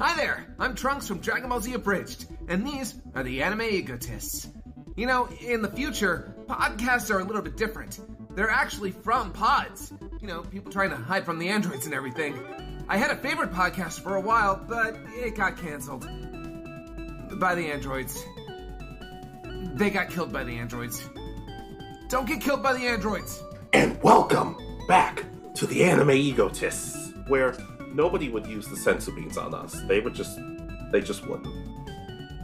Hi there, I'm Trunks from Dragon Ball Z Abridged, and these are the anime egotists. You know, in the future, podcasts are a little bit different. They're actually from pods. You know, people trying to hide from the androids and everything. I had a favorite podcast for a while, but it got canceled. By the androids. They got killed by the androids. Don't get killed by the androids! And welcome back to the Anime Egotists, where nobody would use the senzu beans on us. They would just, they just wouldn't.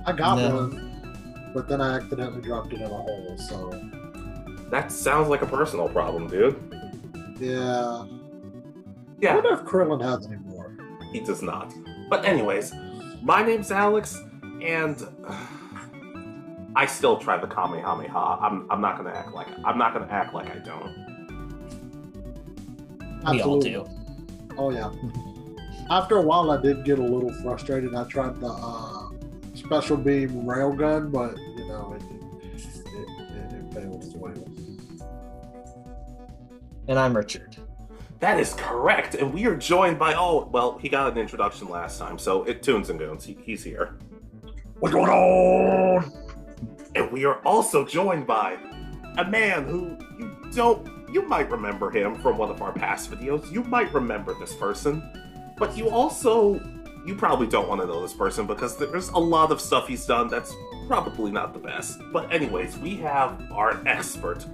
I got No. one, but then I accidentally dropped it in a hole. So That sounds like a personal problem, dude. yeah, Yeah. I Yeah, wonder if Krillin has any more. he does not. But anyways, my name's Alex, and uh, I still try the Kamehameha. I'm, I'm not gonna act like I'm not gonna act like I don't. We all Absolutely. do. Oh yeah. After a while, I did get a little frustrated. I tried the uh, special beam railgun, but you know, it it, it, it failed as well. And I'm Richard. That is correct, and we are joined by oh well, he got an introduction last time, so it tunes and goons. He, he's here. What's going on? And we are also joined by a man who you don't, you might remember him from one of our past videos. You might remember this person, but you also, you probably don't want to know this person because there's a lot of stuff he's done that's probably not the best. But, anyways, we have our expert,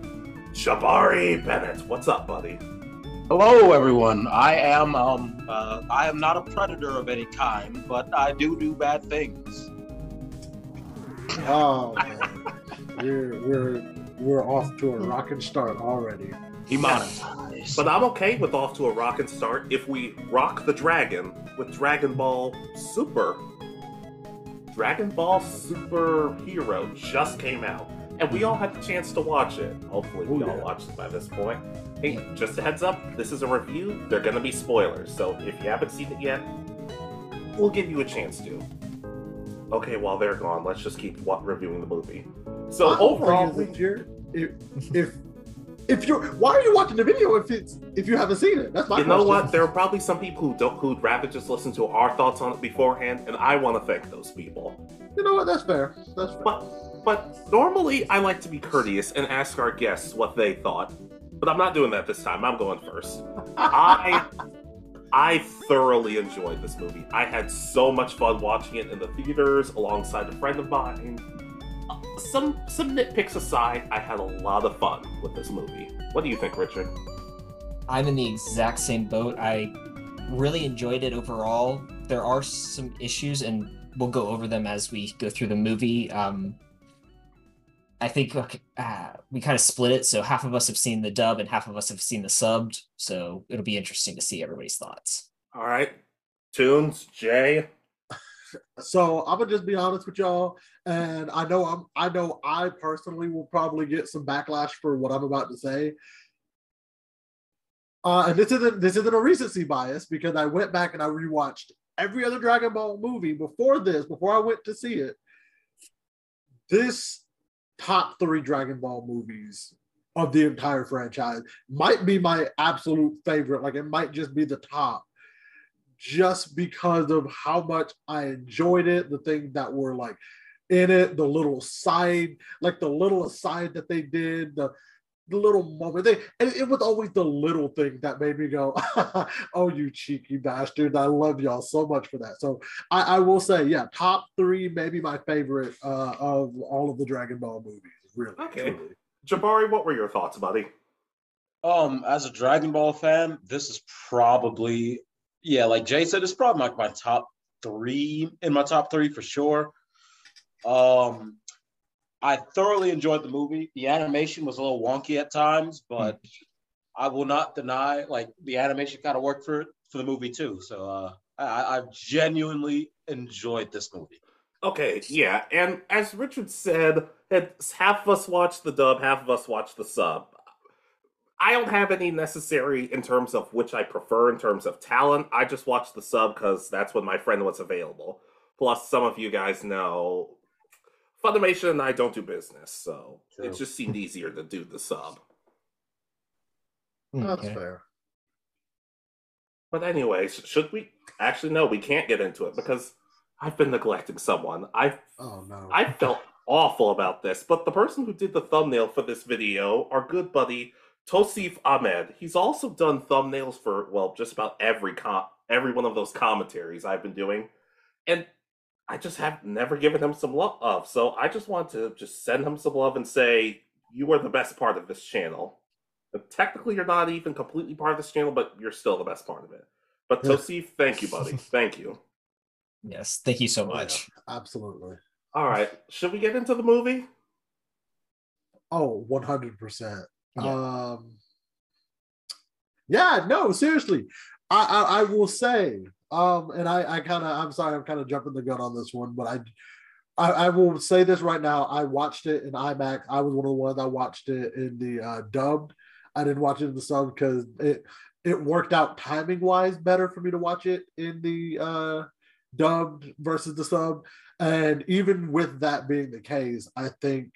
Jabari Bennett. What's up, buddy? Hello, everyone. I am um uh, I am not a predator of any kind, but I do do bad things. Oh man, we're we're we're off to a rocking start already. Demonetized. But I'm okay with off to a rockin' start if we rock the dragon with Dragon Ball Super. Dragon Ball Super Hero just came out, and we all had the chance to watch it. Hopefully, we Oh, all yeah. watched it by this point. Hey, just a heads up, this is a review. They're gonna be spoilers, so if you haven't seen it yet, we'll give you a chance to. Okay, while they're gone, let's just keep reviewing the movie. So overall, if if if you're why are you watching the video if it's if you haven't seen it? That's my you know question. what? There are probably some people who don't who'd rather just listen to our thoughts on it beforehand, and I want to thank those people. You know what? That's fair. That's fair. But but normally I like to be courteous and ask our guests what they thought. But I'm not doing that this time. I'm going first. I I thoroughly enjoyed this movie. I had so much fun watching it in the theaters alongside a friend of mine. Some some nitpicks aside, I had a lot of fun with this movie. What do you think, Richard? I'm in the exact same boat. I really enjoyed it overall. There are some issues, and we'll go over them as we go through the movie. Um, I think uh, we kind of split it, so half of us have seen the dub and half of us have seen the subbed. So it'll be interesting to see everybody's thoughts. All right, Tunes, Jay. So I'm gonna just be honest with y'all, and I know I'm I know I personally will probably get some backlash for what I'm about to say. Uh, and this isn't this isn't a recency bias because I went back and I rewatched every other Dragon Ball movie before this, before I went to see it. This top three Dragon Ball movies of the entire franchise might be my absolute favorite. Like it might just be the top just because of how much I enjoyed it, the things that were like in it, the little side, like the little aside that they did, the the little moment. They and it was always the little thing that made me go, "Oh, you cheeky bastard! I love y'all so much for that." So I, I will say, yeah, top three, maybe my favorite uh, of all of the Dragon Ball movies. Really, Okay. truly. Jabari, what were your thoughts, buddy? Um, as a Dragon Ball fan, this is probably yeah, like Jay said, it's probably like my top three in my top three for sure. Um, I thoroughly enjoyed the movie. The animation was a little wonky at times, but I will not deny like the animation kind of worked for for the movie too. So uh, I, I've genuinely enjoyed this movie. Okay, yeah, and as Richard said, half of us watched the dub, half of us watched the sub. I don't have any necessary in terms of which I prefer in terms of talent. I just watched the sub because that's when my friend was available. Plus, some of you guys know Funimation and I don't do business, so True. it just seemed easier to do the sub. Hmm. That's fair. But anyways, should we Actually, no, we can't get into it because I've been neglecting someone. I Oh no. I felt awful about this, but the person who did the thumbnail for this video, our good buddy Tosif Ahmed, he's also done thumbnails for well, just about every com- every one of those commentaries I've been doing, and I just have never given him some love. Uh, so I just want to just send him some love and say you are the best part of this channel. But technically, you're not even completely part of this channel, but you're still the best part of it. But Yeah. Tosif, thank you, buddy. Thank you. Yes, thank you so Oh, yeah, much. absolutely. All right, should we get into the movie? Oh, 100%. Um Yeah, no, seriously. I I, I will say um and I I kind of I'm sorry I'm kind of jumping the gun on this one, but I I, I will say this right now. I watched it in IMAX. I was one of the ones I watched it in the uh, dubbed. I didn't watch it in the sub because it it worked out timing wise better for me to watch it in the uh, dubbed versus the sub. And even with that being the case, I think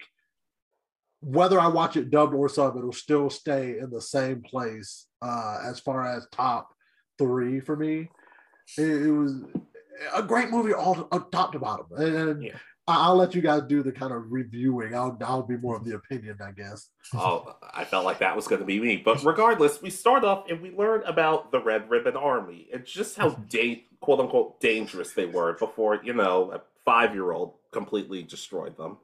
whether I watch it dubbed or sub, it'll still stay in the same place uh, as far as top three for me. It, it was a great movie, all uh, top to bottom. And Yeah. I- I'll let you guys do the kind of reviewing. I'll I'll be more of the opinion, I guess. Oh, I felt like that was going to be me. But regardless, we start off and we learn about the Red Ribbon Army and just how da- quote unquote dangerous they were before, you know, a five year old completely destroyed them.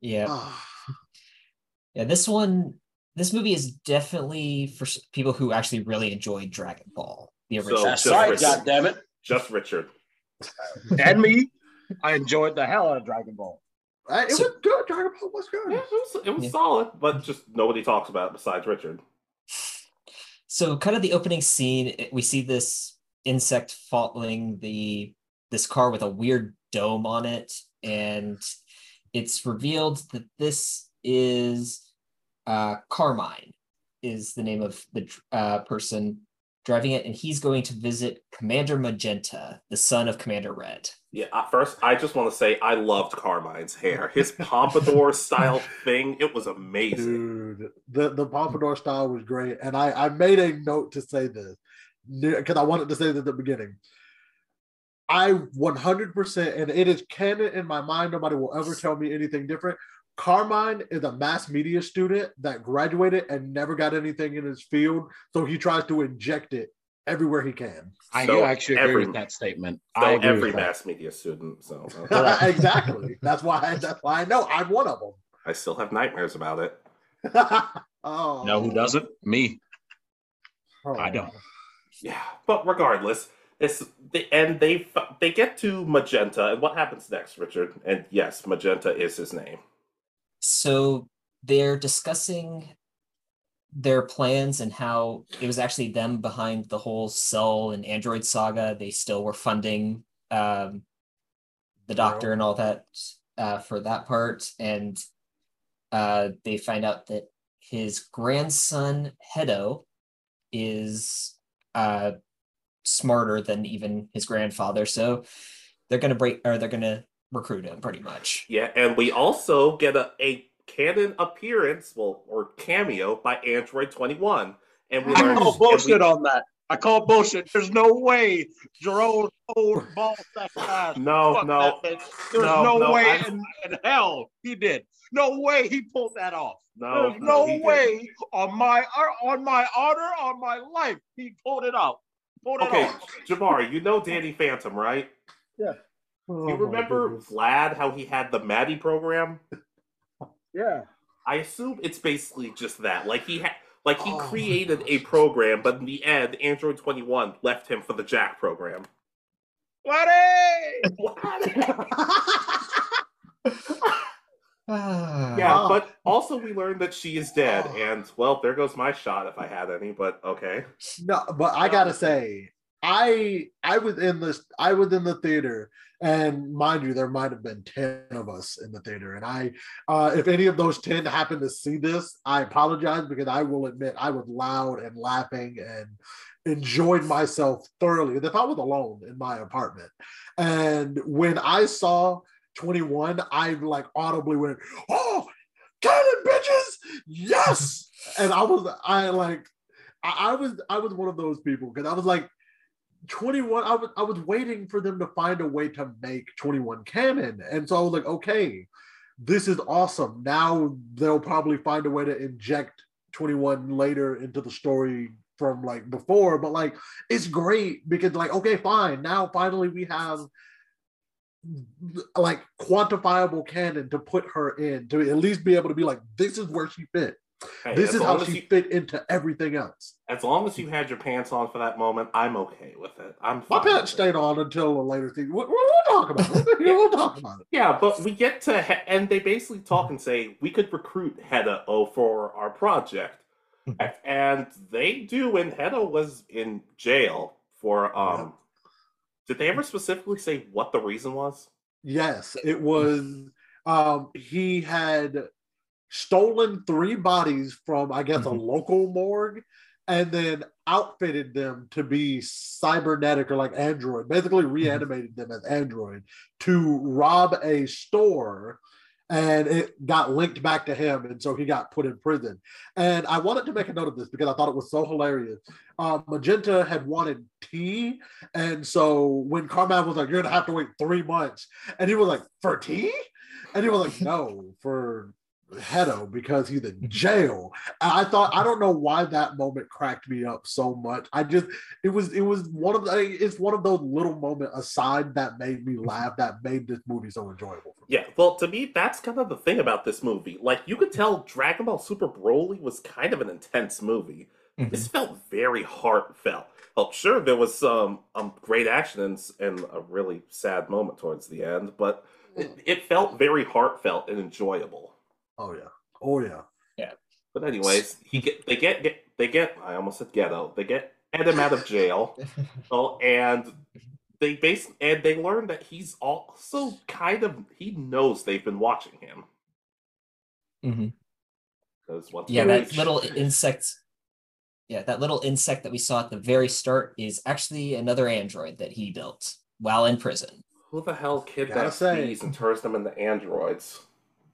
Yeah, Ah, yeah. This one, this movie is definitely for people who actually really enjoyed Dragon Ball, the original. That's just right, Richard. God damn it. Just Richard. And me. I enjoyed the hell out of Dragon Ball. Uh, it So- was good. Dragon Ball was good. Yeah, it was, it was Yeah. solid, but just nobody talks about it besides Richard. So, kind of the opening scene, we see this insect following the this car with a weird dome on it, and it's revealed that this is uh, Carmine, is the name of the uh, person driving it, and he's going to visit Commander Magenta, the son of Commander Red. Yeah, at first, I just want to say I loved Carmine's hair. His pompadour style thing, it was amazing. Dude, the the pompadour style was great, and I I made a note to say this because I wanted to say this at the beginning. I 100% and it is canon in my mind. Nobody will ever tell me anything different. Carmine is a mass media student that graduated and never got anything in his field, so he tries to inject it everywhere he can. I So actually agree every- with that statement. So I agree every with that. mass media student. So exactly. That's why. That's why I know I'm one of them. I still have nightmares about it. oh No, who doesn't? Me. Oh. I don't. Yeah, but regardless, it's the and they they get to Magenta, and what happens next, Richard? And yes, Magenta is his name. So they're discussing their plans and how it was actually them behind the whole Cell and Android saga. They still were funding um, the doctor and all that uh, for that part. And uh, they find out that his grandson, Hedo, is uh, smarter than even his grandfather. So they're going to break or they're going to recruit him pretty much. Yeah, and we also get a, a canon appearance, well, or cameo by Android Twenty One, and we I learn call and bullshit we- on that. I call bullshit. There's no way Jerome old ball sack ass. No, Fuck no, that. There's no, no, no, way I'm- in, in hell he did. No way he pulled that off. no, There's no he didn't. way on my uh, on my honor, on my life, he pulled it off. Pulled it Okay, off. Jamar, you know Danny Phantom, right? Oh you remember. Vlad? How he had the Maddie program? Yeah. I assume it's basically just that. Like he had, like he Oh created a program, but in the end, Android Twenty One left him for the Jack program. Buddy! Yeah, Ah. but also we learned that she is dead, and well, there goes my shot if I had any. But okay, No, but I gotta say, I I was in this. I was in the theater, and mind you, there might have been ten of us in the theater. And I, uh, if any of those ten happened to see this, I apologize because I will admit I was loud and laughing and enjoyed myself thoroughly. If I was alone in my apartment, and when I saw 21, I like audibly went, "Oh, canon bitches, yes!" and I was, I like. I was I was one of those people because I was like, 21 I was I was waiting for them to find a way to make 21 canon. And so I was like, okay, this is awesome. Now they'll probably find a way to inject 21 later into the story from like before, but like it's great because like okay, fine. Now finally we have like quantifiable canon to put her in to at least be able to be like this is where she fit. Hey, this is how she you- fit into everything else. As long as you had your pants on for that moment, I'm okay with it. I'm My pants it. stayed on until a later thing. We'll, we'll talk about it. We'll talk about it. Yeah, but we get to, he- and they basically talk and say, we could recruit Hedo for our project. And they do, and Hedo was in jail for, um, did they ever specifically say what the reason was? Yes, it was. Um, he had stolen three bodies from, I guess, a Mhm. local morgue, and then outfitted them to be cybernetic or like android. Basically, reanimated them as android to rob a store, and it got linked back to him, and so he got put in prison. And I wanted to make a note of this because I thought it was so hilarious. Um, Magenta had wanted tea, and so when Carmine was like, "You're gonna have to wait three months," and he was like, "For tea?" And he was like, "No, for Hedo because he's in jail." And I thought I don't know why that moment cracked me up so much. I just it was it was one of the it's one of those little moment aside that made me laugh that made this movie so enjoyable. For me. Yeah, well, to me, that's kind of the thing about this movie. Like, you could tell Dragon Ball Super Broly was kind of an intense movie. Mhm. This felt very heartfelt. Oh, sure, there was some um, great action and, and a really sad moment towards the end, but it, it felt very heartfelt and enjoyable. Oh yeah, oh yeah. Yeah. But anyways, he get they get, get they get I almost said ghetto. They get Ed him out of jail. Oh, and they base and they learn that he's also kind of he knows they've been watching him Mm-hmm. because what Yeah, they- that little insect. Yeah, that little insect that we saw at the very start is actually another android that he built while in prison. who the hell Gotta kidnaps say. bees and turns them into androids?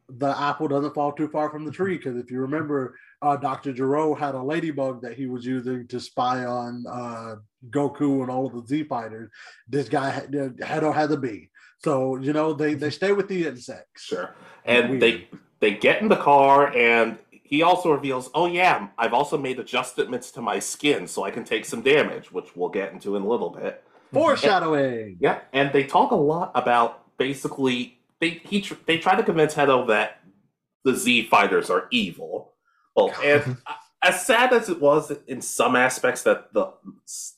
The apple doesn't fall too far from the tree because if you remember, uh, Dr. Gero had a ladybug that he was using to spy on uh, Goku and all of the Z fighters. This guy had, Hedo had a bee, so you know they they stay with the insects. Sure. And Weird. they they get in the car and he also reveals, "Oh yeah, I've also made adjustments to my skin so I can take some damage, which we'll get into in a little bit." Foreshadowing. Yeah, and they talk a lot about basically they he tr- they try to convince Hedo that the Z fighters are evil. Well, and as sad as it was in some aspects that the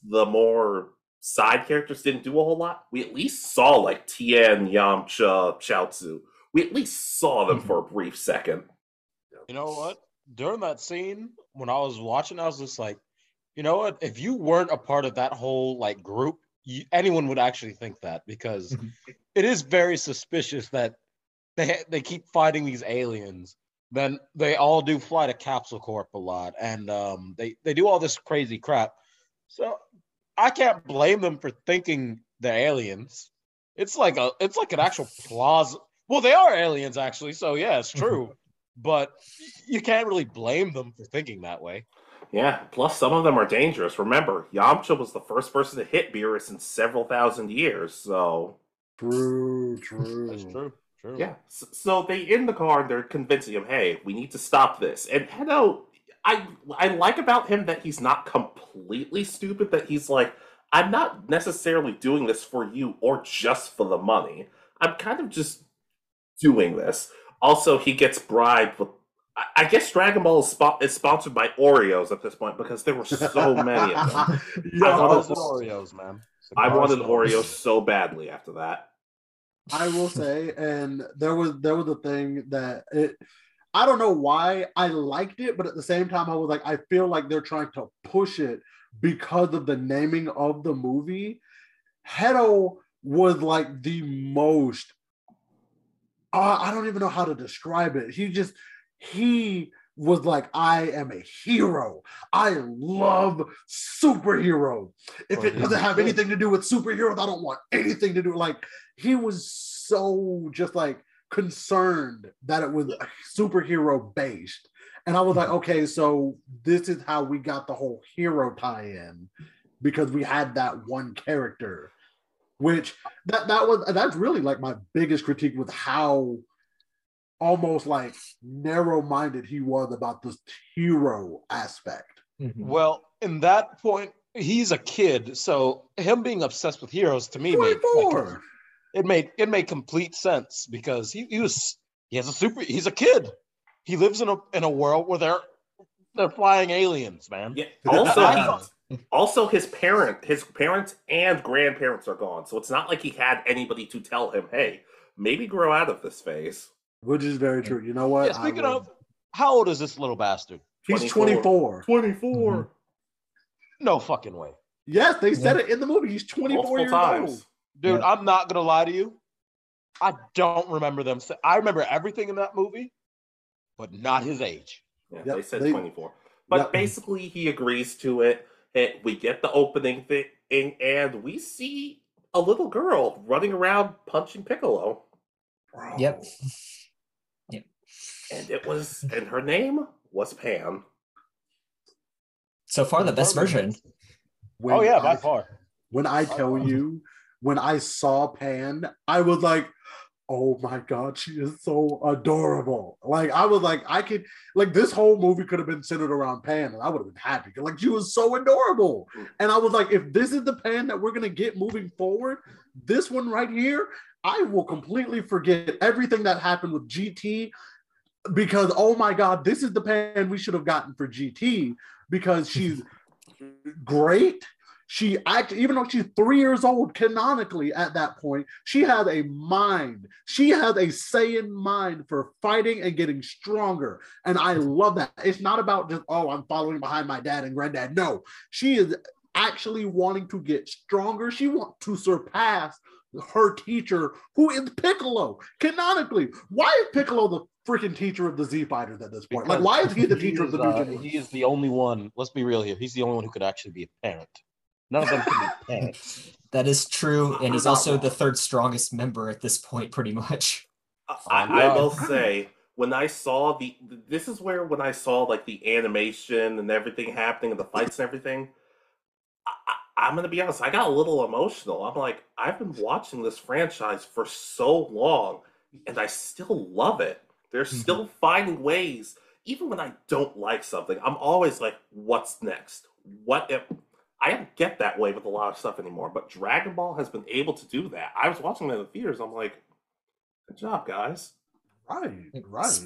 the more side characters didn't do a whole lot, we at least saw like Tien, Yamcha, Chaozu. We at least saw them mm-hmm. for a brief second. You know what? During that scene, when I was watching, I was just like, you know what? If you weren't a part of that whole like group, you, anyone would actually think that because Mhm. it is very suspicious that they they keep fighting these aliens. Then they all do fly to Capsule Corp a lot, and um, they they do all this crazy crap. So I can't blame them for thinking they're aliens. It's like a it's like an actual plaza. Well, they are aliens actually, so yeah, it's true. but you can't really blame them for thinking that way. Yeah, plus some of them are dangerous. Remember, Yamcha was the first person to hit Beerus in several thousand years, so True, true. That's true. True. Yeah. So, so they in the car and they're convincing him, "Hey, we need to stop this." And Hedo, I I like about him that he's not completely stupid. That he's like, "I'm not necessarily doing this for you or just for the money. I'm kind of just doing this." Also, he gets bribed with. I- I guess Dragon Ball is, spo- is sponsored by Oreos at this point because there were so many of them. Yo, I wanted- Cigars Oreos, man. I wanted Oreos so badly after that. I will say, and there was there was a thing that it. I don't know why I liked it, but at the same time, I was like, I feel like they're trying to push it because of the naming of the movie. Hedo was like the most. Uh, I don't even know how to describe it. He just he was like, I am a hero. I love superheroes. If it doesn't have anything to do with superheroes, I don't want anything to do. Like he was so just like concerned that it was superhero based. And I was like, mm-hmm. okay, so this is how we got the whole hero tie-in. because we had that one character, which that that was that's really like my biggest critique with how almost like narrow-minded he was about this hero aspect. Mhm. Well, in that point, he's a kid, so him being obsessed with heroes to me made like, it made it made complete sense because he, he was he has a super he's a kid. He lives in a in a world where they're they're flying aliens, man. Yeah. Also, also his parent, his parents and grandparents are gone, so it's not like he had anybody to tell him, "Hey, maybe grow out of this phase." Which is very true. You know what? Yeah, speaking of, how old is this little bastard? he's 24. 24. 24 mm-hmm. No fucking way. Yes, they said it in the movie. He's 24 multiple years times. old. Dude, Yeah. I'm not gonna lie to you. I don't remember them. I remember everything in that movie, but not his age. Yeah, Yep, they said they- 24. But Yep. basically, he agrees to it. And We get the opening thing, and we see a little girl running around punching Piccolo. Yep. And it was, and her name was Pan. So far, the best version. Oh, when oh yeah, I- by far. When I tell oh. you, when I saw Pan, I was like, oh my God, she is so adorable. Like, I was like, I could, like, this whole movie could have been centered around Pan, and I would have been happy. Like, she was so adorable. And I was like, if this is the Pan that we're going to get moving forward, this one right here, I will completely forget everything that happened with GT because, oh my God, this is the Pan we should have gotten for GT because she's great. She act even though she's three years old canonically at that point, she has a mind. She has a Saiyan mind for fighting and getting stronger. And I love that. It's not about just, oh, I'm following behind my dad and granddad. No, she is actually wanting to get stronger. She wants to surpass her teacher, who is Piccolo, canonically. Why is Piccolo the freaking teacher of the Z Fighters at this point? Like, why is he the teacher of the is, new uh. He is the only one. Let's be real here. He's the only one who could actually be a parent. None of them can be parents. That is true, and he's also the third strongest member at this point, pretty much. I, I will say, when I saw the, this is where when I saw like the animation and everything happening and the fights and everything, I, I, I'm gonna be honest, I got a little emotional. I'm like, I've been watching this franchise for so long, and I still love it. They're Mhm. still finding ways, even when I don't like something. I'm always like, what's next? What if? I don't get that way with a lot of stuff anymore, but Dragon Ball has been able to do that. I was watching it in the theaters. I'm like, good job, guys. Right, right.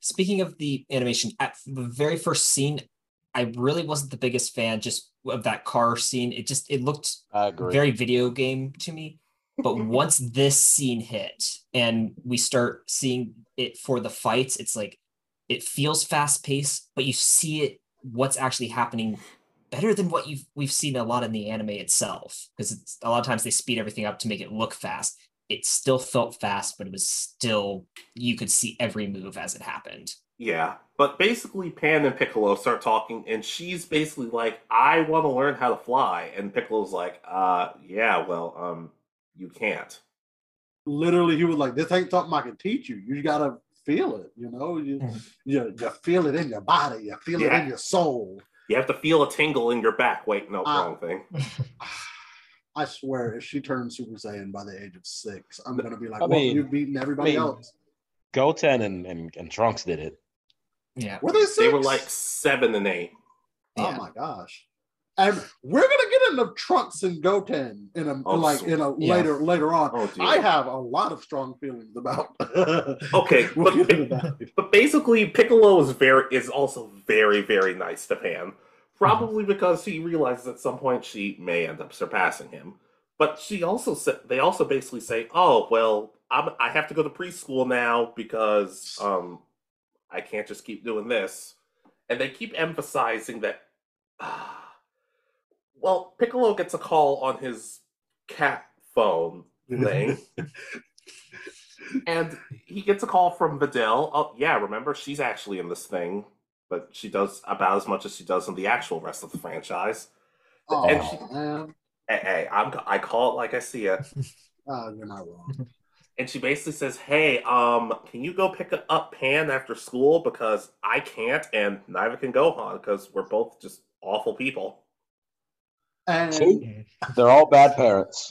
Speaking of the animation, at the very first scene, I really wasn't the biggest fan just of that car scene. It just it looked very video game to me. But once this scene hit and we start seeing it for the fights, it's like it feels fast paced, but you see it what's actually happening better than what you've we've seen a lot in the anime itself. Because it's a lot of times they speed everything up to make it look fast. It still felt fast, but it was still you could see every move as it happened. Yeah, but basically, Pan and Piccolo start talking, and she's basically like, "I want to learn how to fly," and Piccolo's like, "Uh, yeah, well, um, you can't." Literally, he was like, "This ain't something I can teach you. You gotta feel it. You know, you Mhm. you, you feel it in your body. You feel it in your soul." You have to feel a tingle in your back. Wait, no, Ah. wrong thing. I swear, if she turns Super Saiyan by the age of six, I'm gonna be like, I "Well, mean- you've beaten everybody I mean- else." Goten and, and, and Trunks did it. Yeah. Were they six? They were like seven and eight. "Oh Yeah. my gosh!" And we're gonna get into Trunks and Goten in a Oh, like so- in a Yeah. later later on. Oh. I have a lot of strong feelings about. Okay, We'll but, get into that. but basically, Piccolo is very is also very very nice to Pan. Probably because he realizes at some point she may end up surpassing him. But she also said they also basically say, "Oh well, I'm, I have to go to preschool now because um I can't just keep doing this." And they keep emphasizing that. well, Piccolo gets a call on his cat phone thing. and he gets a call from Videl. Oh, yeah, remember she's actually in this thing, but she does about as much as she does in the actual rest of the franchise. Oh And she- man, Hey, hey, I'm I call it like I see it. oh, you're not wrong. And she basically says, "Hey, um, can you go pick up Pan after school because I can't, and neither can Gohan because we're both just awful people." And See? They're all bad parents.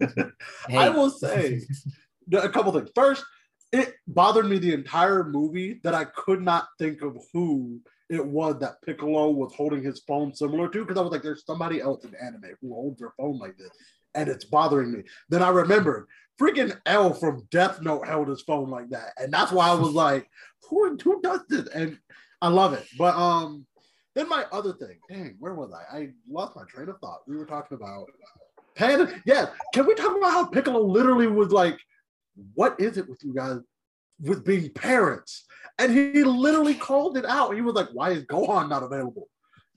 I will say a couple things. First, it bothered me the entire movie that I could not think of who it was that Piccolo was holding his phone similar to because I was like, there's somebody else in anime who holds their phone like this, and it's bothering me. Then I remembered freaking L from Death Note held his phone like that, and that's why I was like, who who does this? And I love it. But um, then my other thing, dang, where was I? I lost my train of thought. We were talking about Panda. Yeah, can we talk about how Piccolo literally was like, "What is it with you guys with being parents?" And he literally called it out. He was like, "Why is Gohan not available?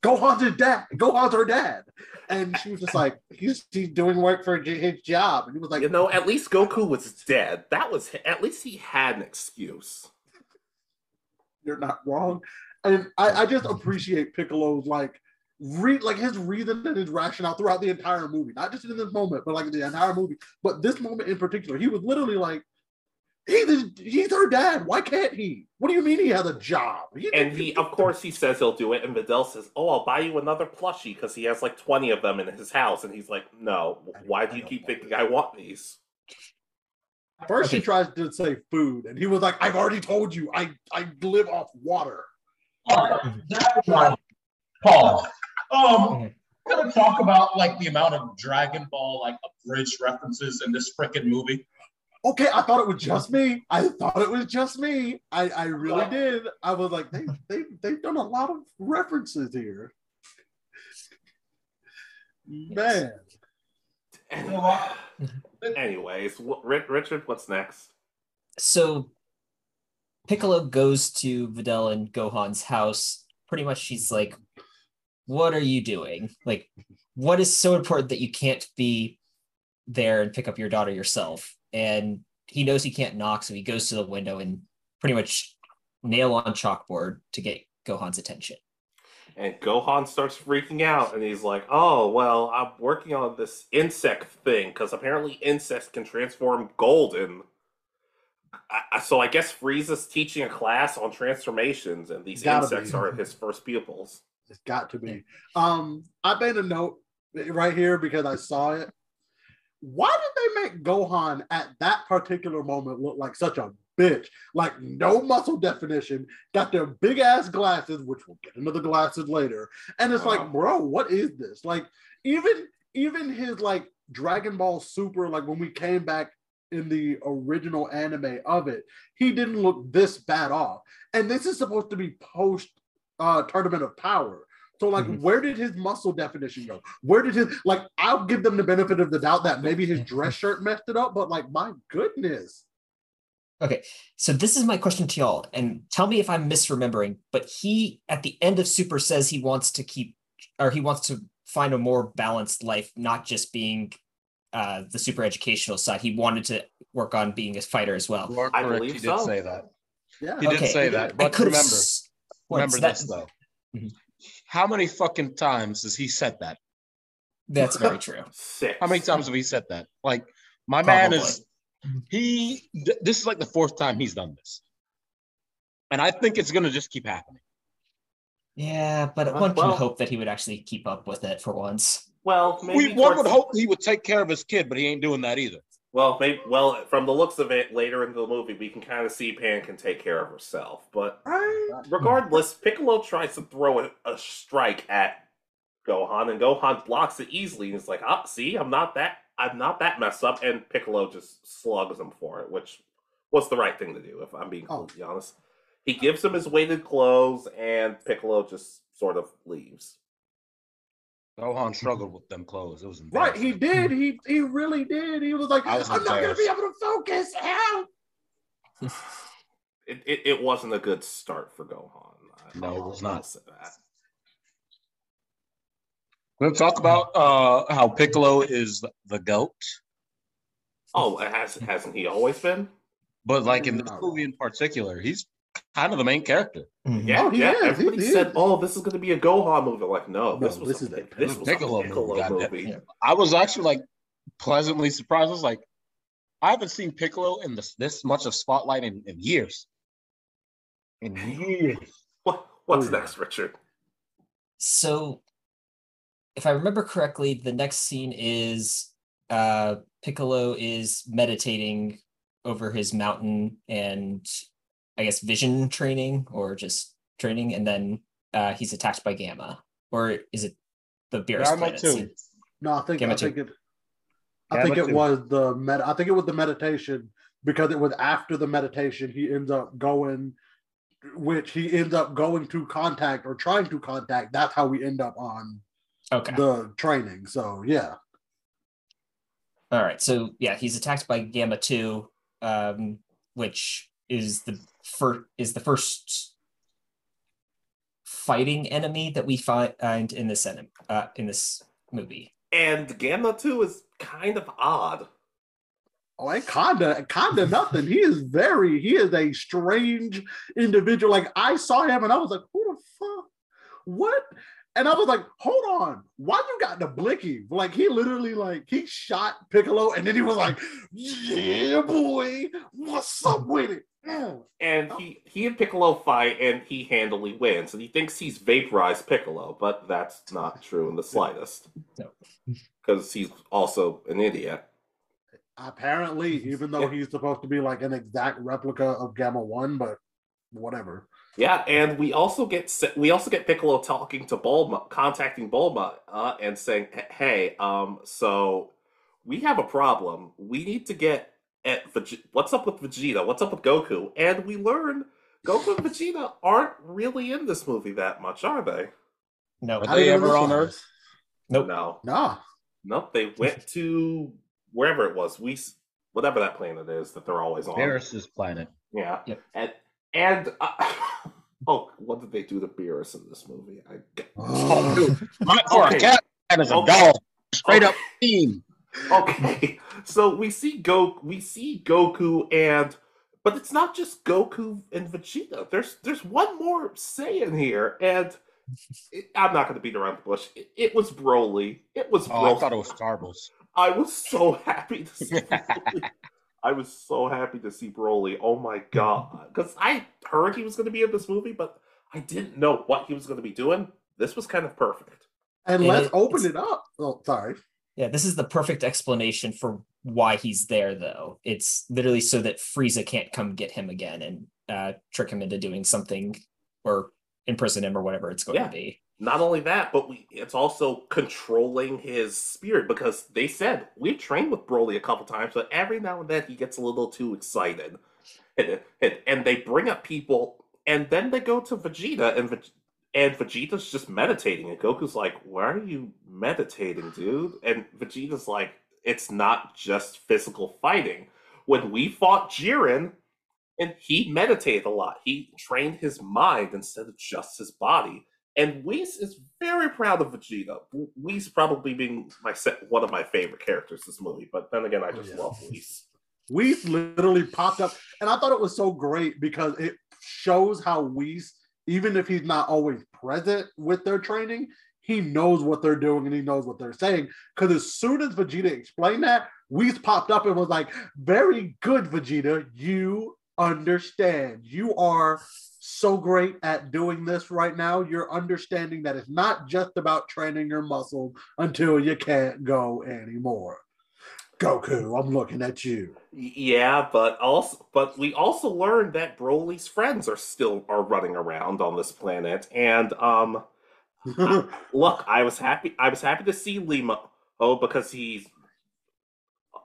Gohan's his dad. Gohan's her dad." And she was just like, "He's he's doing work for his job." And he was like, You know, at least Goku was dead. That was at least he had an excuse. you're not wrong. And I, I just appreciate Piccolo's like re like his reason and his rationale throughout the entire movie, not just in this moment, but like the entire movie. But this moment in particular, he was literally like, he's he's her dad. Why can't he? What do you mean he has a job? He- And he, of course, he says he'll do it. And Videl says, "Oh, I'll buy you another plushie because he has like twenty of them in his house." And he's like, "No, why do you keep thinking I want these?" First, he Okay. tries to say food, and he was like, "I've already told you, I I live off water." Paul. Um, Mhm. gonna talk about like the amount of Dragon Ball like abridged references in this freaking movie. Okay, I thought it was just me. I thought it was just me. I, I really did. I was like, they, they, they've done a lot of references here. Man. Anyways, wh- Richard, what's next? So Piccolo goes to Videl and Gohan's house. Pretty much she's like, What are you doing? Like, what is so important that you can't be there and pick up your daughter yourself? And he knows he can't knock, so he goes to the window and pretty much nail on chalkboard to get Gohan's attention. And Gohan starts freaking out, and he's like, "Oh, well, I'm working on this insect thing because apparently insects can transform golden." I, I- so I guess Frieza's teaching a class on transformations, and these insects be. are his first pupils. It's got to be. Um, I made a note right here because I saw it. Why did they make Gohan at that particular moment look like such a bitch? Like no muscle definition, got their big ass glasses, which we'll get into the glasses later. And it's Wow. like, bro, what is this? Like, even even his like Dragon Ball Super, like when we came back in the original anime of it, he didn't look this bad off. And this is supposed to be post uh tournament of power. So like Mhm. where did his muscle definition go? Where did his like I'll give them the benefit of the doubt that maybe his dress shirt messed it up, but like my goodness. Okay, so this is my question to y'all, and tell me if I'm misremembering. But he, at the end of Super, says he wants to keep, or he wants to find a more balanced life, not just being uh, the super educational side. He wanted to work on being a fighter as well. You I correct. believe He did so. say that. Yeah. He did Okay, say that. did. But could've remember, s- remember once, this that- though. Mhm. How many fucking times has he said that? That's very true. Six. How many times have he said that? Like my man is he. th- This is like the fourth time he's done this, and I think it's gonna just keep happening. Yeah, but Uh, one can well- hope that he would actually keep up with it for once. Well, maybe We, one would hope he would take care of his kid, but he ain't doing that either. Well, maybe, well, from the looks of it, later in the movie, we can kind of see Pan can take care of herself. But regardless, Piccolo tries to throw a, a strike at Gohan, and Gohan blocks it easily. And it's like, ah, see, I'm not that, I'm not that messed up. And Piccolo just slugs him for it, which was the right thing to do, if I'm being Oh. completely honest. He gives him his weighted clothes, and Piccolo just sort of leaves. Gohan struggled with them clothes. It was Right, he did. He he really did. He was like, I was I'm not gonna be able to focus. Help. It, it, it wasn't a good start for Gohan. I- No, it was not. I'll say that. Talk about uh, how Piccolo is the goat, Oh, has hasn't he always been? but like in this movie in particular, he's kind of the main character. Mhm. Yeah, Oh, he yeah. is, he Everybody is. said, "Oh, this is going to be a Gohan movie." Like, no, No, this was this a, is a this was Piccolo a Piccolo movie, movie. Yeah. I was actually like pleasantly surprised. I was like, I haven't seen Piccolo in this this much of spotlight in, in years. In years. What, what's Oh, yeah. next, Richard? So if I remember correctly, the next scene is uh, Piccolo is meditating over his mountain and I guess vision training or just training, and then uh, he's attacked by Gamma, or is it the Beerus Gamma planet too. scene? No, I think Gamma I think two. it. I think it two. was the med. I think it was the meditation because it was after the meditation he ends up going, which he ends up going to contact or trying to contact. That's how we end up on Okay. the training. So yeah, All right. So yeah, he's attacked by Gamma Two, um, which is the first is the first fighting enemy that we find in this enemy uh, in this movie. And Gamma 2 is kind of odd. oh, and kinda, kinda nothing. He is very. He is a strange individual. Like I saw him and I was like, who the fuck? What? And I was like, hold on, why you got the blicky? Like he literally like he shot Piccolo and then he was like, yeah, boy, what's up with it? Mm. And he, he and Piccolo fight, and he handily wins. And he thinks he's vaporized Piccolo, but that's not true in the slightest. No. Because he's also an idiot. Apparently, even though he's supposed to be like an exact replica of Gamma One, but whatever. Yeah, and we also get we also get Piccolo talking to Bulma, contacting Bulma, uh, and saying, "Hey, um, so we have a problem. We need to get at Veg- what's up with Vegeta? What's up with Goku?" And we learn Goku and Vegeta aren't really in this movie that much, are they? No. Are How they did ever on like? Earth? Nope. No, Nah. nope. They went to wherever it was. We whatever that planet is that they're always on. Beerus's planet. Yeah, Yep. and and uh, oh, what did they do to Beerus in this movie? I Oh, dude. My, for Okay. a cat, that is a Okay. dog. Straight up Okay. Team. Okay, so we see Go we see Goku and but it's not just Goku and Vegeta. There's there's one more Saiyan here, and it, I'm not going to beat around the bush. It, it was Broly. It was Oh, Broly. I thought it was Starbles. I was so happy to see. I was so happy to see Broly. Oh my god! Because I heard he was going to be in this movie, but I didn't know what he was going to be doing. This was kind of perfect. And It let's is- open it up. Oh, sorry. Yeah, this is the perfect explanation for why he's there, though. It's literally so that Frieza can't come get him again and uh, trick him into doing something or imprison him or whatever it's going Yeah. to be. Not only that, but we it's also controlling his spirit because they said we've trained with Broly a couple times, but every now and then he gets a little too excited, and and, and they bring up people, and then they go to Vegeta, and and Vegeta's just meditating, and Goku's like, "Why are you meditating, dude?" And Vegeta's like, "It's not just physical fighting. When we fought Jiren." And he meditated a lot. He trained his mind instead of just his body. And Whis is very proud of Vegeta. Whis probably being my one of my favorite characters this movie, but then again, I Oh, just yeah. love Whis. Weiss literally popped up, and I thought it was so great because it shows how Whis, even if he's not always present with their training, he knows what they're doing and he knows what they're saying. Because as soon as Vegeta explained that, Whis popped up and was like, "Very good, Vegeta. You understand. You are so great at doing this right now. You're understanding that it's not just about training your muscle until you can't go anymore." Goku, I'm looking at you. Yeah, but also, but we also learned that Broly's friends are still are running around on this planet, and um, look, I was happy. I was happy to see Lemo. Oh, because he's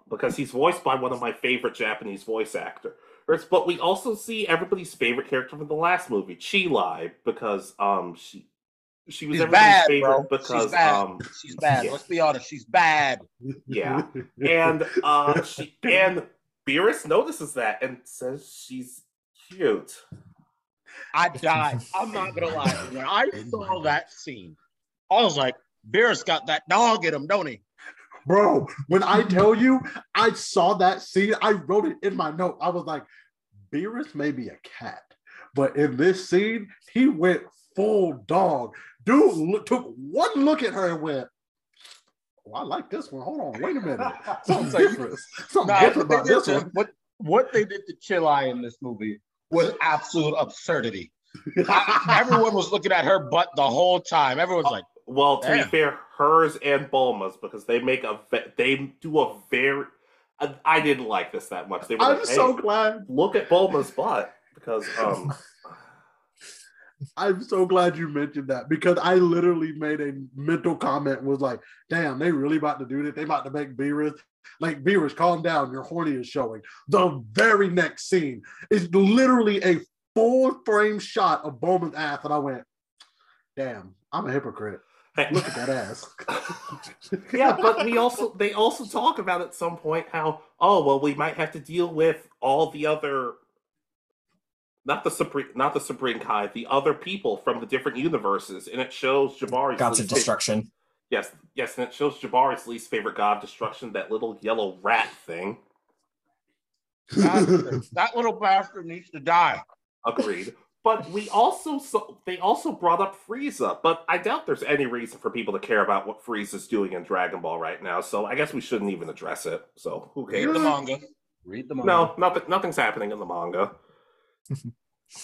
because he's voiced by one of my favorite Japanese voice actors. But we also see everybody's favorite character from the last movie, Cheelai, because um she she was She's everybody's bad, favorite bro. because she's bad. um she's bad. yeah. Let's be honest. She's bad. yeah and uh she and Beerus notices that and says she's cute. I died. I'm not gonna lie. When I saw that scene, I was like, Beerus got that dog in him, don't he? Bro, when I tell you I saw that scene, I wrote it in my note. I was like, Beerus may be a cat, but in this scene, he went full dog. Dude look, took one look at her and went, oh, I like this one. Hold on, wait a minute. Something different. Something Nah, different about this to, one. what what they did to Cheelai in this movie was absolute absurdity. I- everyone was looking at her butt the whole time. Everyone's like, Well, to Damn. be fair, hers and Bulma's because they make a they do a very. I, I didn't like this that much. They were I'm like, so "Hey, glad. look at Bulma's butt because um I'm so glad you mentioned that because I literally made a mental comment was like, damn, they really about to do this. They about to make Beerus like Beerus, calm down. Your horny is showing. The very next scene is literally a full frame shot of Bulma's ass, and I went, damn, I'm a hypocrite. Look at that ass. yeah, but we also they also talk about at some point how oh well we might have to deal with all the other not the Supreme not the Supreme Kai, the other people from the different universes, and it shows Jabari's Gods of least fa- destruction. Yes, yes, and it shows Jabari's least favorite god of destruction, that little yellow rat thing. That, that little bastard needs to die. Agreed. But we also so they also brought up Frieza, but I doubt there's any reason for people to care about what Frieza's doing in Dragon Ball right now. So I guess we shouldn't even address it. So who Read cares? the manga. Read the manga. No, nothing. Nothing's happening in the manga.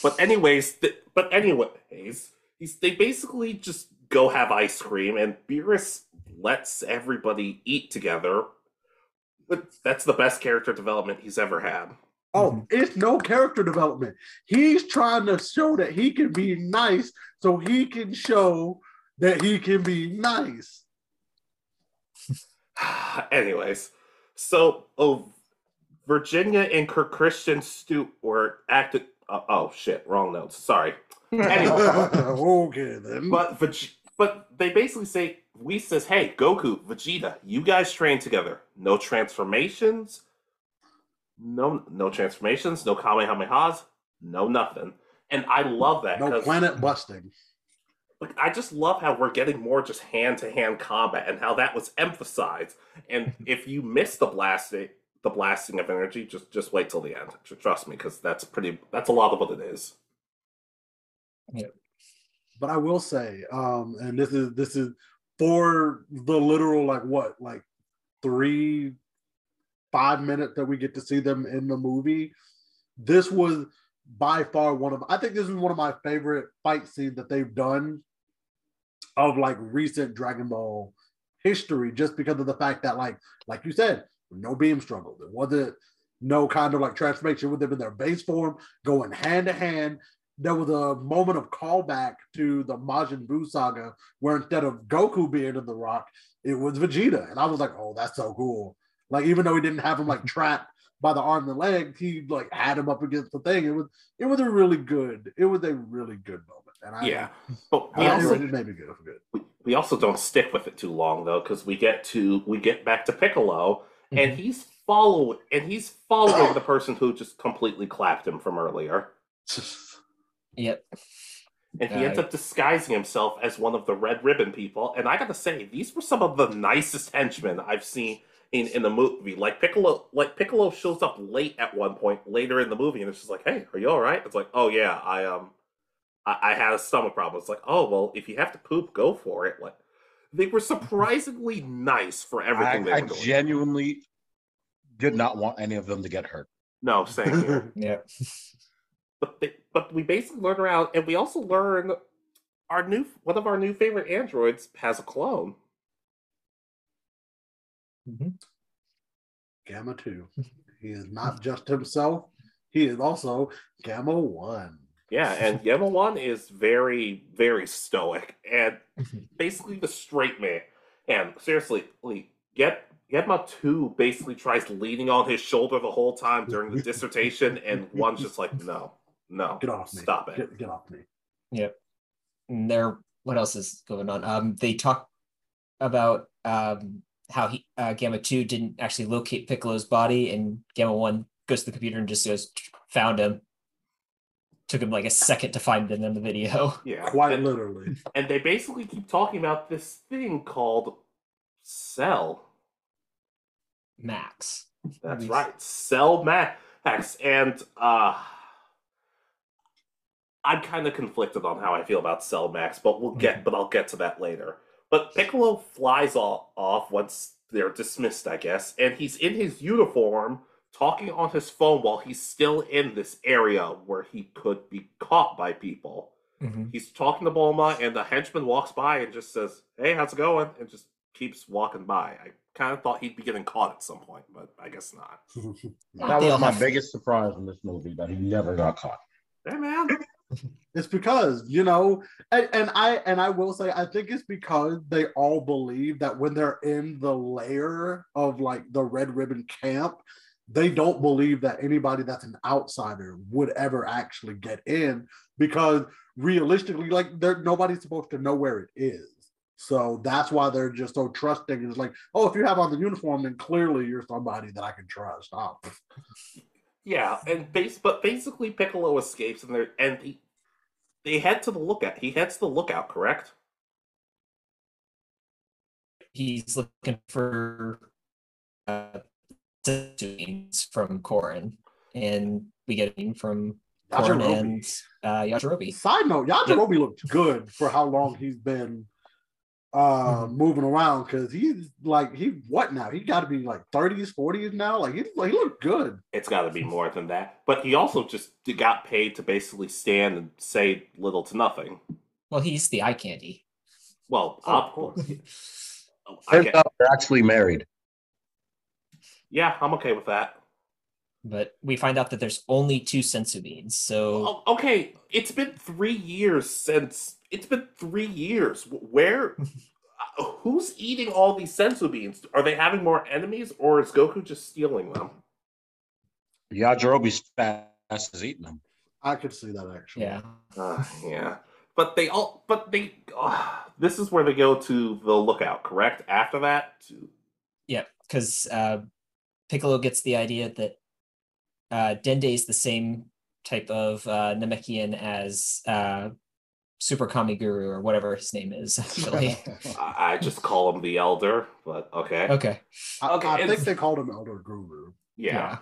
But anyways, th- but anyways, he's they basically just go have ice cream, and Beerus lets everybody eat together. But that's the best character development he's ever had. Oh, mm-hmm. it's no character development. He's trying to show that he can be nice so he can show that he can be nice. Anyways, so oh, Virginia and Kirk Christian Stu were acted. Uh, oh shit, wrong notes. Sorry. Anyway, okay then. but but they basically say we says, "Hey, Goku, Vegeta, you guys train together. No transformations. No no transformations. No Kamehamehas. No nothing." And I love that no 'cause- planet busting. like I just love how we're getting more just hand to hand combat and how that was emphasized. And if you miss the blasting, the blasting of energy, just just wait till the end. Trust me, because that's pretty. That's a lot of what it is. Yeah. But I will say, um, and this is this is for the literal like what like three five minutes that we get to see them in the movie. This was by far one of I think this is one of my favorite fight scenes that they've done of like recent Dragon Ball history, just because of the fact that like like you said, no beam struggle. There wasn't no kind of like transformation with them in their base form going hand to hand. There was a moment of callback to the Majin Buu saga where instead of Goku being in the rock, it was Vegeta. And I was like, oh, that's so cool. Like, even though he didn't have him like trapped by the arm and the leg, he like had him up against the thing. It was it was a really good, it was a really good moment. And I Yeah, but we I, also it made me good good. we, we also don't stick with it too long though, because we get to we get back to Piccolo, and he's follow and he's following the person who just completely clapped him from earlier. Yep. And he ends Uh, up disguising himself as one of the Red Ribbon people. And I gotta say, these were some of the nicest henchmen I've seen in, in the movie. Like Piccolo, like Piccolo shows up late at one point later in the movie, and it's just like, "Hey, are you all right?" It's like, "Oh yeah, I um, I, I had a stomach problem." It's like, "Oh well, if you have to poop, go for it." Like they were surprisingly nice for I, everything they I doing. genuinely did not want any of them to get hurt. no, same here. Yep. but they, but we basically learn around, and we also learn our new one of our new favorite androids has a clone. Mm-hmm. Gamma 2. He is not just himself, he is also Gamma 1. Yeah, and Gamma One is very, very stoic and basically the straight man. And seriously, like, get Gamma Two basically tries leaning on his shoulder the whole time during the dissertation, and one's just like, no, no, Get off me. stop it. Get, get off me. And there, what else is going on? Um, they talk about um how he uh, Gamma Two didn't actually locate Piccolo's body, and Gamma One goes to the computer and just goes found him. Took him like a second to find him in the video. Yeah, Quite and, literally. and they basically keep talking about this thing called Cell. Max. That's right, Cell Max, and uh, I'm kind of conflicted on how I feel about Cell Max, but we'll get, but I'll get to that later. But Piccolo flies all, off once they're dismissed, I guess, and he's in his uniform talking on his phone while he's still in this area where he could be caught by people. Mhm. He's talking to Bulma, and the henchman walks by and just says, "Hey, how's it going?" and just keeps walking by. I kind of thought he'd be getting caught at some point, but I guess not. That They was my biggest surprise in this movie that he never got caught. Hey, man. It's because you know, and, and I and I will say, I think it's because they all believe that when they're in the layer of like the red ribbon camp, they don't believe that anybody that's an outsider would ever actually get in because realistically, like they're nobody's supposed to know where it is. So that's why they're just so trusting. It's like, oh, if you have on the uniform, then clearly you're somebody that I can trust. Oh. Yeah, and base, but basically Piccolo escapes, and they and he, they head to the lookout. He heads to the lookout, correct? He's looking for uh, senzu from Korin, and we get it from Korin and uh, Yajirobe. Side note, Yajirobe looked good for how long he's been uh Mhm. moving around because he's like he what now? He got to be like 30s, 40s now. Like he like he looked good. It's got to be more than that. But he also just got paid to basically stand and say little to nothing. Well, he's the eye candy. Well, Oh, of course. I Turns get- out they're actually married. Yeah, I'm okay with that. But we find out that there's only two senzu beans. So Oh, okay, it's been three years since. It's been three years. Where? uh, who's eating all these senzu beans? Are they having more enemies, or is Goku just stealing them? Yajirobe's fast is eating them. I could see that actually. yeah, Uh, yeah, but they all. But they. Uh, this is where they go to the lookout, correct? After that, to yeah, because uh, Piccolo gets the idea that uh, Dende is the same type of uh, Namekian as uh, Super Kamiguru or whatever his name is. Actually, I, I just call him the Elder. But okay. okay, I, Okay, I think they called him Elder Guru. Yeah.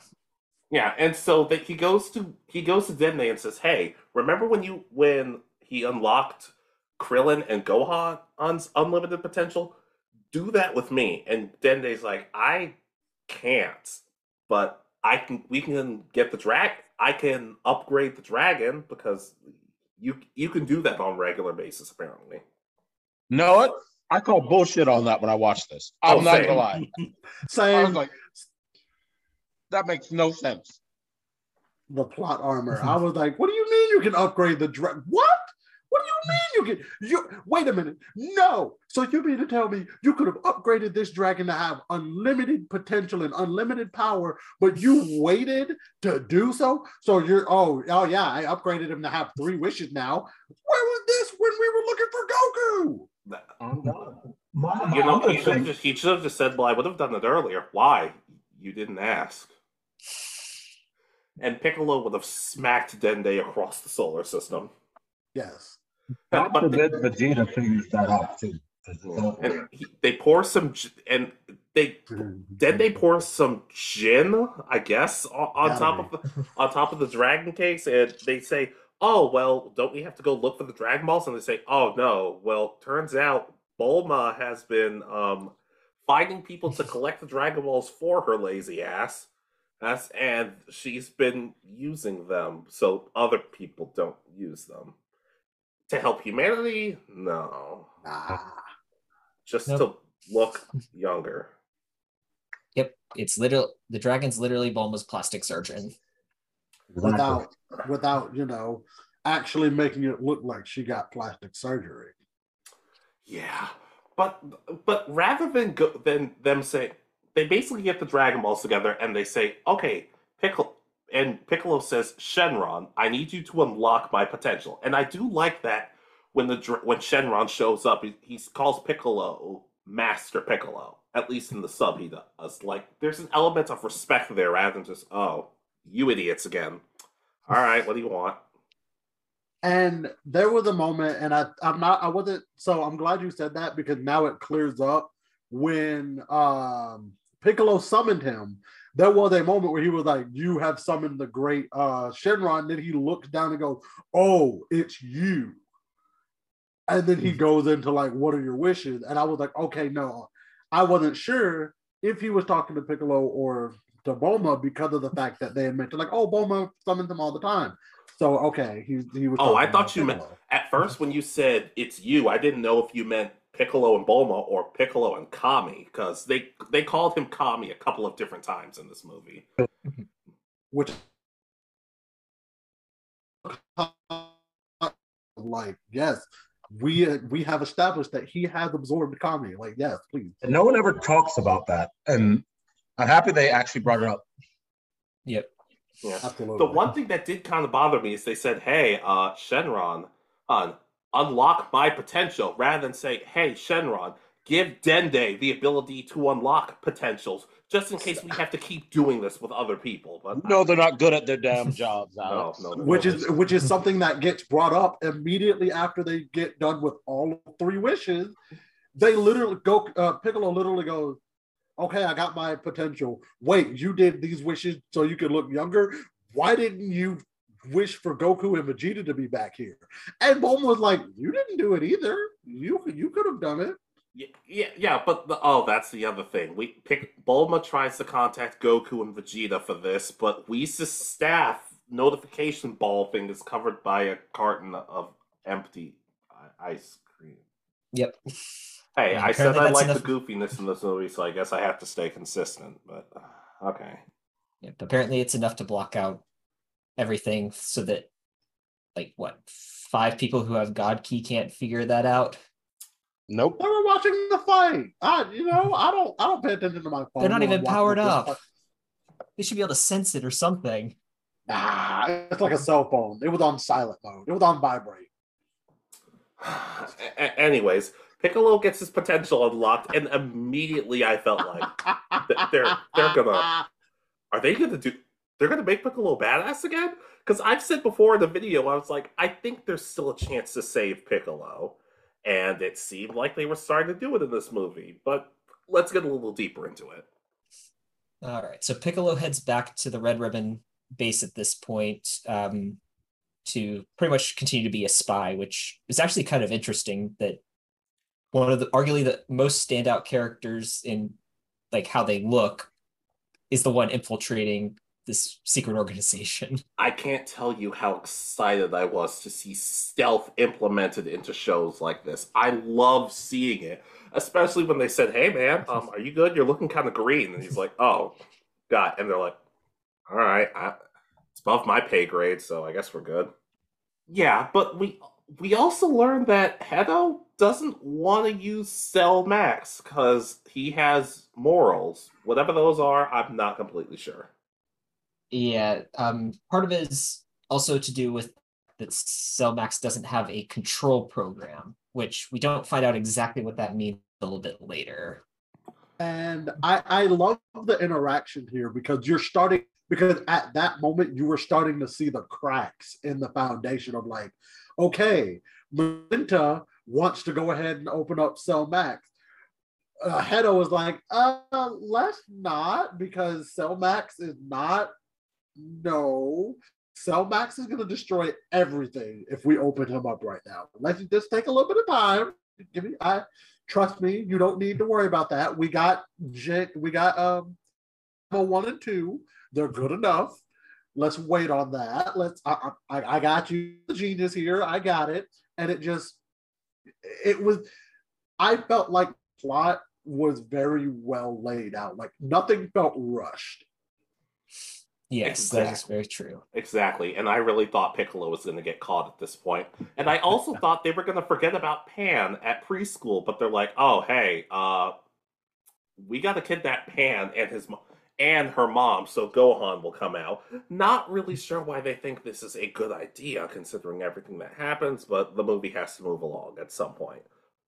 Yeah, and so that he goes to he goes to Dende and says, "Hey, remember when you when he unlocked Krillin and Gohan on unlimited potential? Do that with me." And Dende's like, "I can't, but I can. We can get the drag. I can upgrade the dragon because you you can do that on a regular basis. Apparently, No, what? I call bullshit on that when I watch this. I'm Oh, not same. gonna lie. I Same was like, that makes no sense. the plot armor. I was like, what do you mean you can upgrade the drag? What? What do you mean you can? You wait a minute. No. So you mean to tell me you could have upgraded this dragon to have unlimited potential and unlimited power, but you waited to do so? So you're oh oh yeah, I upgraded him to have three wishes now. Where was this when we were looking for Goku? My, you know, other he should have just, he should have just said, "Well, I would have done it earlier. Why? You didn't ask." And Piccolo would have smacked Dende across the solar system. Yes. God But forbid Vegeta figures that out too. 'cause it's over. and he, they pour some and they then they pour some gin, I guess, on, on top of the on top of the dragon case, and they say, "Oh well, don't we have to go look for the Dragon Balls?" And they say, "Oh no, well, turns out Bulma has been um, finding people to collect the Dragon Balls for her lazy ass." That's, and she's been using them so other people don't use them. To help humanity? No. Nah. Just Nope. to look younger. yep. It's literal. The dragon's literally Bulma's plastic surgeon. Without without, you know, actually making it look like she got plastic surgery. Yeah, but but rather than go than them say they basically get the Dragon Balls together and they say, okay, Piccolo, and Piccolo says, Shenron, I need you to unlock my potential, and I do like that when the when Shenron shows up, he, he calls Piccolo Master Piccolo. At least in the sub, he does. Like, there's an element of respect there rather than just, oh, you idiots again. All right, what do you want? And there was a moment, and I, I'm not, I wasn't, so I'm glad you said that because now it clears up when um Piccolo summoned him. There was a moment where he was like, You have summoned the great uh Shenron. And Then he looks down and goes, Oh, it's you. And then he goes into like, What are your wishes? And I was like, Okay, no, I wasn't sure if he was talking to Piccolo or to Bulma because of the fact that they had mentioned like, oh, Bulma summons him all the time. So okay, he he was. Oh, I thought you meant at first when you said it's you. I didn't know if you meant Piccolo and Bulma or Piccolo and Kami because they they called him Kami a couple of different times in this movie. which like yes we uh, we have established that he has absorbed Kami like yes please And no one ever talks about that. And I'm happy they actually brought it up. Yep. Yeah. absolutely The one thing that did kind of bother me is they said, "Hey, uh, Shenron, uh, unlock my potential," rather than say, "Hey, Shenron, give Dende the ability to unlock potentials, just in case we have to keep doing this with other people." But No, they're not good at their damn jobs, no, Alex. no, no, which no. is which is something that gets brought up immediately after they get done with all three wishes they literally go uh, Piccolo literally goes okay I got my potential wait you did these wishes so you could look younger why didn't you wish for Goku and Vegeta to be back here and Bulma was like you didn't do it either you you could have done it Yeah, yeah, yeah, but the, oh, that's the other thing. We pick Bulma tries to contact Goku and Vegeta for this, but Whis' staff notification ball thing is covered by a carton of empty ice cream. Yep. Hey, Yeah, I said I like enough- the goofiness in this movie, so I guess I have to stay consistent. But uh, okay, Yep. Apparently, it's enough to block out everything so that, like, what five people who have God Ki can't figure that out. Nope. they were watching the fight I you know I don't I don't pay attention to my phone They're not even powered up. They should be able to sense it or something. Nah, it's like a cell phone. It was on silent mode. It was on vibrate. A- a- anyways, Piccolo gets his potential unlocked, and immediately I felt like, they're- they're gonna- are they gonna do? They're gonna make Piccolo badass again? Because I've said before in the video, I was like, I think there's still a chance to save Piccolo, and it seemed like they were starting to do it in this movie. But let's get a little deeper into it. All right. So Piccolo heads back to the Red Ribbon base at this point um, to pretty much continue to be a spy, which is actually kind of interesting that one of the arguably the most standout characters in like how they look is the one infiltrating this secret organization. I can't tell you how excited I was to see stealth implemented into shows like this. I love seeing it, especially when they said, "Hey, man, um, are you good? You're looking kind of green." And he's like, "Oh, God," and they're like, "All right, I, it's above my pay grade, so I guess we're good." Yeah, but we we also learned that Hedo doesn't want to use Cell Max because he has morals. Whatever those are, I'm not completely sure. Yeah, um, part of it is also to do with that Cellmax doesn't have a control program, which we don't find out exactly what that means a little bit later. And I, I love the interaction here because you're starting because at that moment you were starting to see the cracks in the foundation of like, okay, Melinda wants to go ahead and open up Cellmax. Uh, Hedo was like, uh, let's not because Cellmax is not. No, Cell Max is going to destroy everything if we open him up right now. Let's just take a little bit of time. Give me, I trust me, you don't need to worry about that. We got we got um one and two. They're good enough. Let's wait on that. Let's I I, I got you the genius here. I got it. And it just it was I felt like plot was very well laid out. Like nothing felt rushed. Yes, that is very true. Exactly. And I really thought Piccolo was going to get caught at this point. And I also thought they were going to forget about Pan at preschool, but they're like, "Oh, hey, uh we got to kidnap Pan and his mo- and her mom, so Gohan will come out." Not really sure why they think this is a good idea considering everything that happens, but the movie has to move along at some point.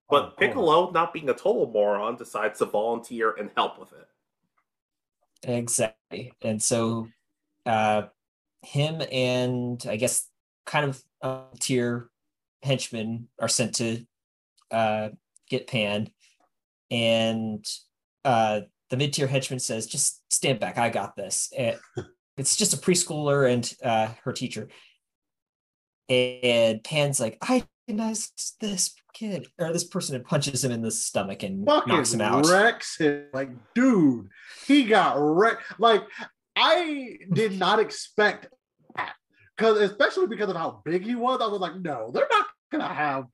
But Piccolo, not being a total moron, decides to volunteer and help with it. Exactly. And so uh him and I guess kind of uh, tier henchmen are sent to uh get Pan and uh the mid-tier henchman says just stand back I got this and it's just a preschooler and uh her teacher and Pan's like I recognize this kid or this person and punches him in the stomach and fucking knocks him out. wrecks him. Like, dude, he got wrecked. Like, I did not expect that because, especially because of how big he was. I was like, no, they're not gonna have.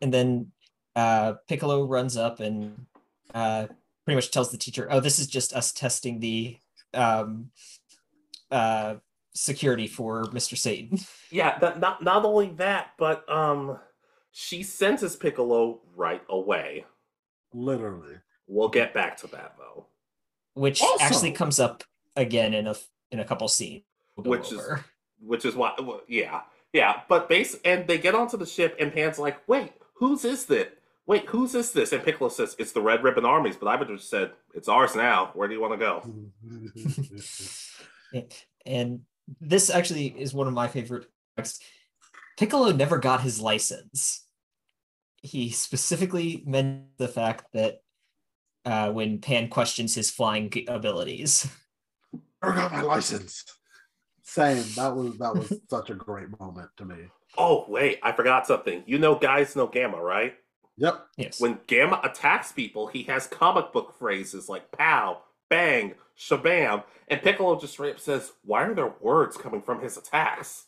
And then uh, Piccolo runs up and uh, pretty much tells the teacher, "Oh, this is just us testing the um, uh, security for Mr. Satan." Yeah, that, not not only that, but um, she senses Piccolo right away. Literally, We'll get back to that though. which Also- actually comes up again in a in a couple scenes. we'll go Which is- which is why well, yeah yeah but base and they get onto the ship and pan's like wait whose is this wait whose is this and piccolo says it's the red ribbon armies but i would have said it's ours now where do you want to go and this actually is one of my favorite parts. Piccolo never got his license. He specifically meant the fact that uh, when Pan questions his flying abilities, I got my license. Same. That was that was such a great moment to me. oh wait i forgot something you know guys know gamma right Yep. yes, when gamma attacks people he has comic book phrases like pow bang shabam and piccolo just straight up says why are there words coming from his attacks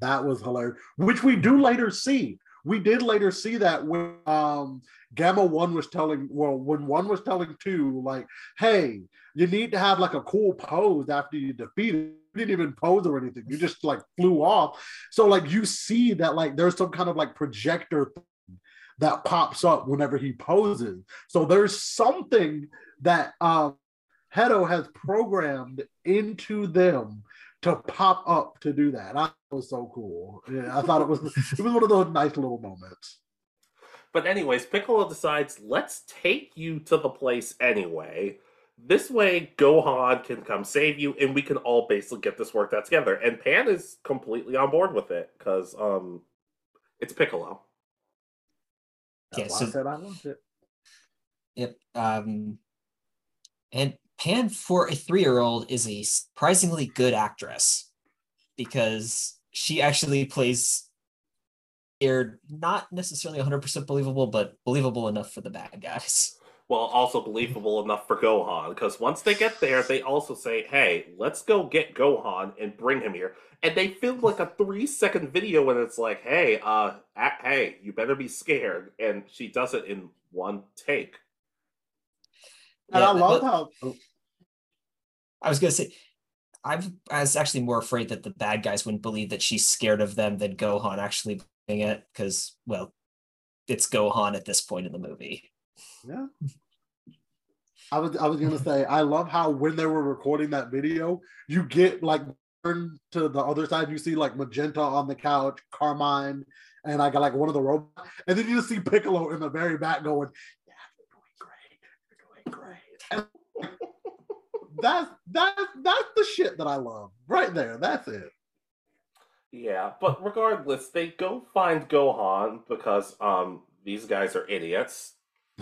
That was hilarious. Which we do later see. We did later see that when um Gamma One was telling well, when one was telling two, like, hey, you need to have like a cool pose after you defeat it. You didn't even pose or anything. You just like flew off. So like you see that like there's some kind of like projector that pops up whenever he poses. So there's something that um Hedo has programmed into them to pop up to do that. I was so cool. Yeah, I thought it was it was one of those nice little moments. But anyways, Piccolo decides, let's take you to the place anyway. This way, Gohan can come save you, and we can all basically get this worked out together. And Pan is completely on board with it because um, it's Piccolo. That's Yeah, so- I said I loved it. yep. Um, and Pan for a three-year-old is a surprisingly good actress because she actually plays. They're not necessarily 100% believable, but believable enough for the bad guys. Well, also believable enough for Gohan because once they get there, they also say, "Hey, let's go get Gohan and bring him here." And they film like a three-second video, and it's like, "Hey, uh, a- hey, you better be scared." And she does it in one take. And Yeah, I love but- how oh, I was gonna say, I've, I was actually more afraid that the bad guys wouldn't believe that she's scared of them than Gohan actually doing it, because well, it's Gohan at this point in the movie. yeah. I was I was gonna say I love how when they were recording that video, you get like turn to the other side, you see like Magenta on the couch, Carmine, and I got like one of the robots, and then you just see Piccolo in the very back going, "Yeah, you're doing great, you're doing great." And that's that's that's the shit that I love right there. That's it. Yeah, but regardless, they go find Gohan because um these guys are idiots.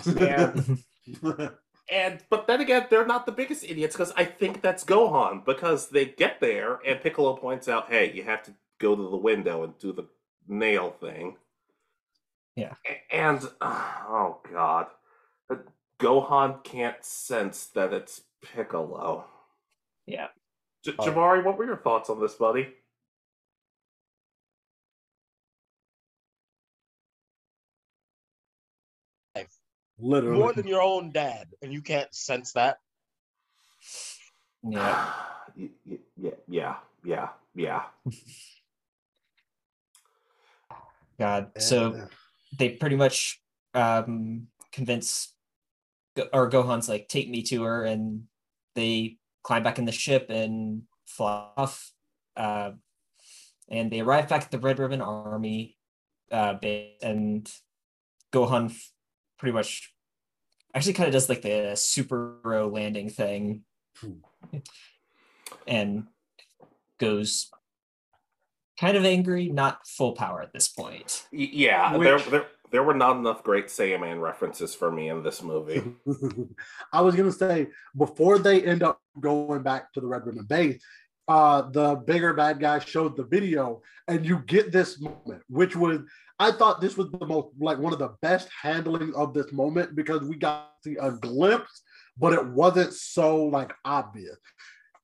And and but then again, they're not the biggest idiots because I think that's Gohan because they get there and Piccolo points out, "Hey, you have to go to the window and do the nail thing." Yeah. And uh, oh god, Gohan can't sense that it's Piccolo. Yeah. J- Oh. Jabari, what were your thoughts on this, buddy? Literally. More than your own dad, and you can't sense that. Yeah. Y- y- yeah, yeah, yeah, yeah. God. So they pretty much um convince Go- or Gohan's like, take me to her, and they climb back in the ship and fly off. Uh, and they arrive back at the Red Ribbon Army uh, base, and Gohan f- pretty much actually kind of does like the superhero landing thing, and goes kind of angry, not full power at this point. Y- yeah, Which- there, there, there were not enough great Saiyaman references for me in this movie. I was gonna say before they end up going back to the Red Ribbon Base, uh, the bigger bad guy showed the video, and you get this moment, which was I thought this was the most like one of the best handling of this moment because we got to see a glimpse, but it wasn't so like obvious.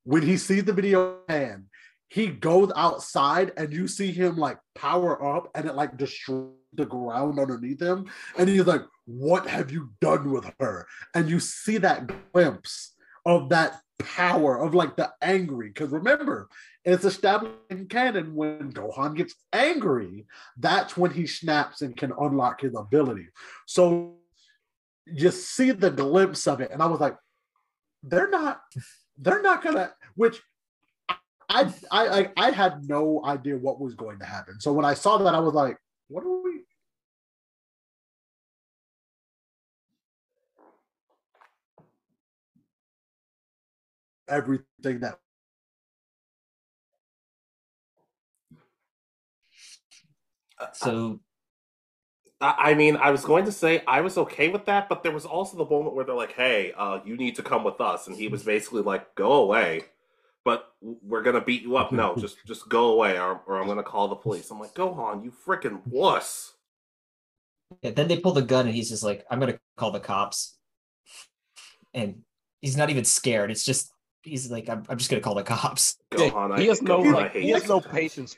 When he sees the video hand, he goes outside and you see him like power up and it like destroys the ground underneath him. And he's like, What have you done with her? And you see that glimpse of that power of like the angry. Because remember, it's established in canon when Gohan gets angry, that's when he snaps and can unlock his ability. So you see the glimpse of it, and I was like, they're not, they're not gonna. Which I I I, had no idea what was going to happen. So when I saw that, I was like, what are we? Everything that So I I mean, I was going to say I was okay with that, but there was also the moment where they're like, "Hey, uh, you need to come with us," and he was basically like, "Go away." But we're gonna beat you up. No, just just go away, or, or I'm gonna call the police. I'm like, Gohan, you freaking wuss. yeah, then they pull the gun and he's just like, I'm gonna call the cops. And he's not even scared. It's just he's like, I'm, I'm just gonna call the cops. Gohan, he I, has no Gohan, I like, hate he has no patience.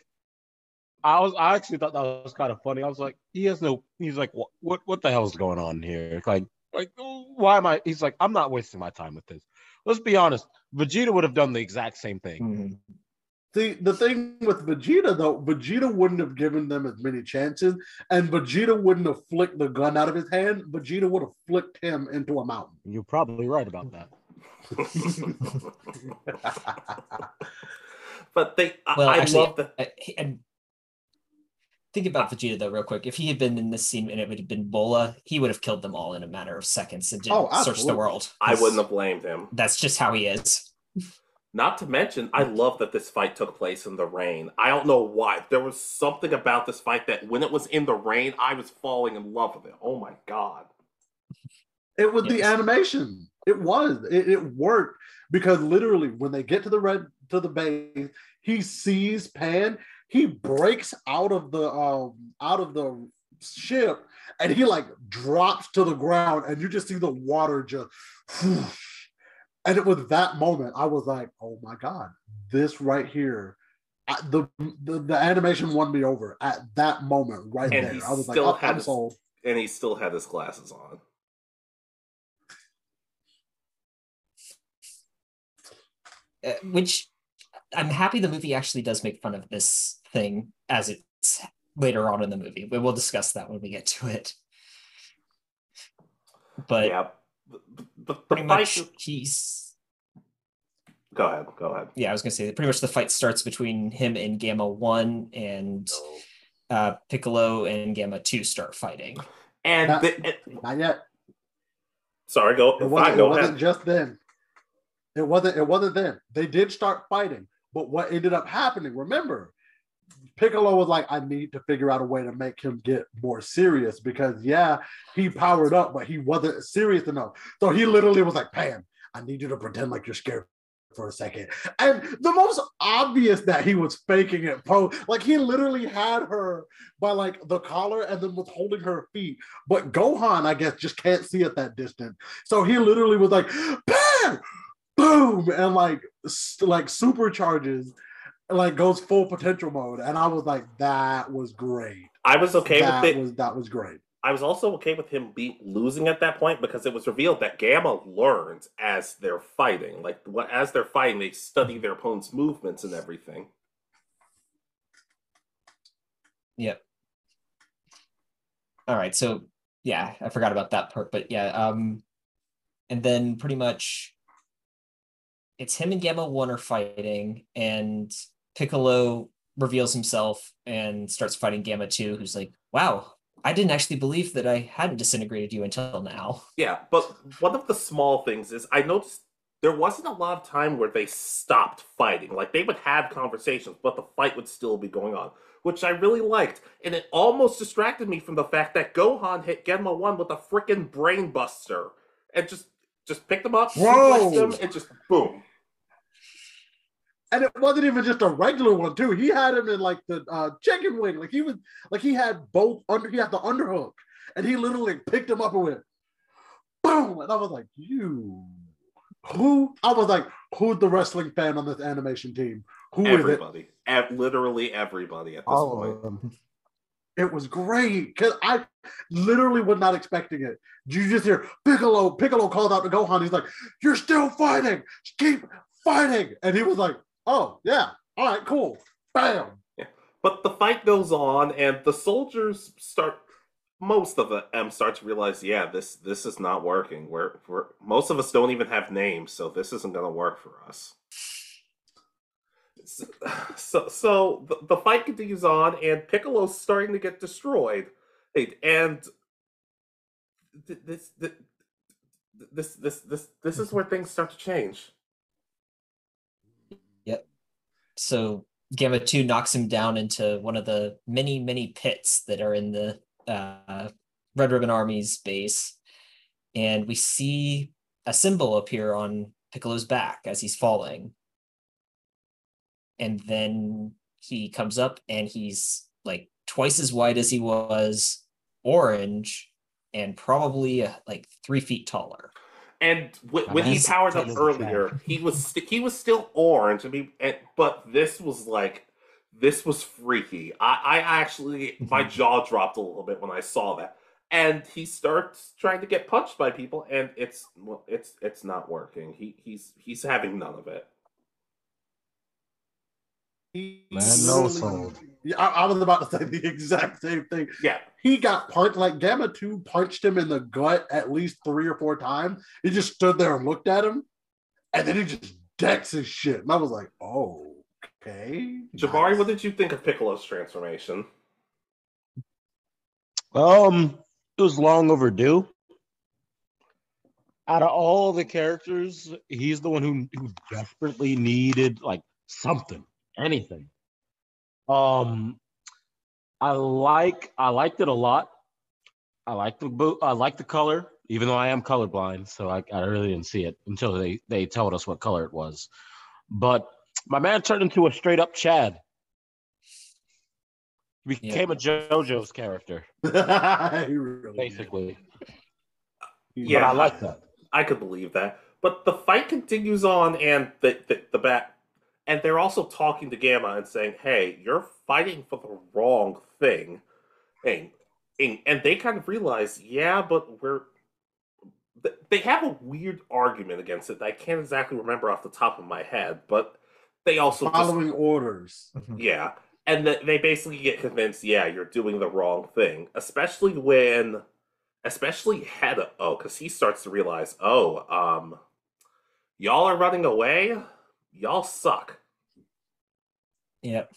I was I actually thought that was kind of funny. I was like, he has no. He's like, what what what the hell's going on here? Like like why am I? He's like, I'm not wasting my time with this. Let's be honest. Vegeta would have done the exact same thing. Mhm. See, the thing with Vegeta though, Vegeta wouldn't have given them as many chances, and Vegeta wouldn't have flicked the gun out of his hand. Vegeta would have flicked him into a mountain. You're probably right about that. but they, I, Well, I actually, love that. And think about Vegeta though, real quick. If he had been in this scene and it would have been Bulma, he would have killed them all in a matter of seconds and didn't Oh, search the world. I wouldn't have blamed him. That's just how he is. Not to mention, I love that this fight took place in the rain. I don't know why. There was something about this fight that when it was in the rain, I was falling in love with it. Oh my god. It was the animation. It was. It, it worked because literally when they get to the red to the base, he sees Pan. He breaks out of the um out of the ship and he like drops to the ground and you just see the water just whoosh. and it was that moment I was like, oh my god, this right here. I, the, the the animation won me over at that moment right And there. he I was like, still oh, had I'm his- sold. And he still had his glasses on. Uh, which I'm happy the movie actually does make fun of this thing as it's later on in the movie. We'll discuss that when we get to it. But yeah. The, the, the pretty fight. much he's Go ahead. Go ahead. yeah, I was gonna say that pretty much the fight starts between him and Gamma One and uh Piccolo and Gamma Two start fighting. And, That- the, and- Not yet. sorry, go. It wasn't, it go wasn't ahead. just then. It wasn't. It wasn't then. They did start fighting, but what ended up happening? Remember, Piccolo was like, "I need to figure out a way to make him get more serious because yeah, he powered up, but he wasn't serious enough. So he literally was like, Pan, I need you to pretend like you're scared." For a second, and the most obvious that he was faking it, po like he literally had her by like the collar and then was holding her feet. But Gohan, I guess, just can't see at that distance. So he literally was like, bam, boom, and like s- like supercharges, like goes full potential mode. And I was like, that was great. I was okay that with it. was that was great. I was also okay with him be losing at that point because it was revealed that Gamma learns as they're fighting. Like what as they're fighting, they study their opponent's movements and everything. Yep. All right, so yeah, I forgot about that part, but yeah, um and then pretty much it's him and Gamma 1 are fighting and Piccolo reveals himself and starts fighting Gamma 2 who's like, "Wow, I didn't actually believe that I hadn't disintegrated you until now." Yeah, but one of the small things is I noticed there wasn't a lot of time where they stopped fighting. Like they would have conversations, but the fight would still be going on, which I really liked. And it almost distracted me from the fact that Gohan hit Gamma 1 with a freaking brainbuster and just just picked him up, Whoa! suplexed him, and just boom. And it wasn't even just a regular one too. He had him in like the uh, chicken wing, like he was like he had both under. He had the underhook, and he literally picked him up and went boom, and I was like, you. Who I was like, who's the wrestling fan on this animation team? Who is it? everybody, Ev- literally everybody at this All point. of them. It was great because I literally was not expecting it. You just hear Piccolo. Piccolo called out to Gohan. He's like, "You're still fighting. Keep fighting." And he was like, "Oh yeah, all right, cool." Bam. Yeah. But the fight goes on, and the soldiers start. Most of them start to realize, yeah, this this is not working. We're, we're most of us don't even have names, so this isn't going to work for us. So, so, the, the fight continues on, and Piccolo's starting to get destroyed, and and this this this this this is where things start to change. So Gamma 2 knocks him down into one of the many, many pits that are in the uh, Red Ribbon Army's base. And we see a symbol appear on Piccolo's back as he's falling. And then he comes up and he's like twice as wide as he was, orange, and probably uh, like three feet taller. And when, when he powered up earlier, he was st- he was still orange. I mean, and, but this was like this was freaky. I, I actually my jaw dropped a little bit when I saw that. And he starts trying to get punched by people, and it's well, it's it's not working. He he's he's having none of it. He Man, no soul. Yeah, I, I was about to say the exact same thing. Yeah, He got punched like Gamma 2 punched him in the gut at least three or four times. He just stood there and looked at him, and then he just decks his shit. And I was like, oh, okay. Jabari, nice. what did you think of Piccolo's transformation? Um, it was long overdue. Out of all the characters, he's the one who, who desperately needed like something, anything. Um, I like I liked it a lot. I like the boot. I like the color, even though I am colorblind, so I, I really didn't see it until they they told us what color it was. But my man turned into a straight up Chad. He became a JoJo's character, really basically. Yeah. But I like that. I could believe that. But the fight continues on, and the the, the bat, and they're also talking to Gamma and saying, "Hey, you're fighting for the wrong thing," and and, and they kind of realize, yeah, but we're. They have a weird argument against it that I can't exactly remember off the top of my head, but they also just- Following orders. yeah. And th- they basically get convinced, yeah, you're doing the wrong thing. Especially when, especially Hedo, oh, because he starts to realize, oh, um, y'all are running away? Y'all suck. Yep.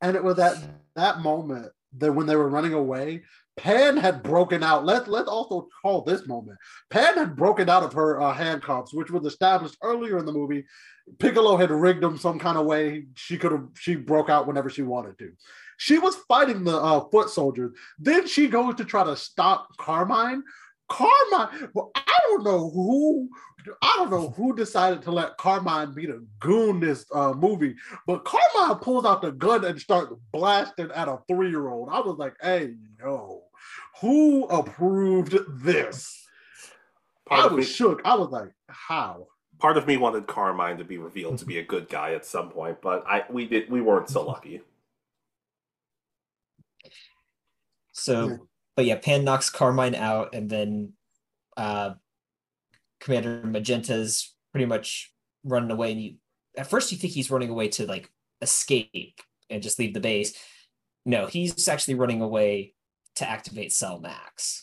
And it was at that moment that when they were running away, Pan had broken out. Let let's also call this moment. Pan had broken out of her uh, handcuffs, which was established earlier in the movie. Piccolo had rigged them some kind of way. She could have. She broke out whenever she wanted to. She was fighting the uh, foot soldiers. Then she goes to try to stop Carmine. Carmine. Well, I don't know who. I don't know who decided to let Carmine be the goon this uh, movie, but Carmine pulls out the gun and starts blasting at a three year old. I was like, hey, yo, who approved this? Part I of, me, was shook. I was like, how? part of me wanted Carmine to be revealed to be a good guy at some point, but I we did we weren't so lucky. So, Yeah. But yeah, Pan knocks Carmine out, and then uh, Commander Magenta's pretty much running away. And you, at first, you think he's running away to like escape and just leave the base. No, he's actually running away to activate Cell Max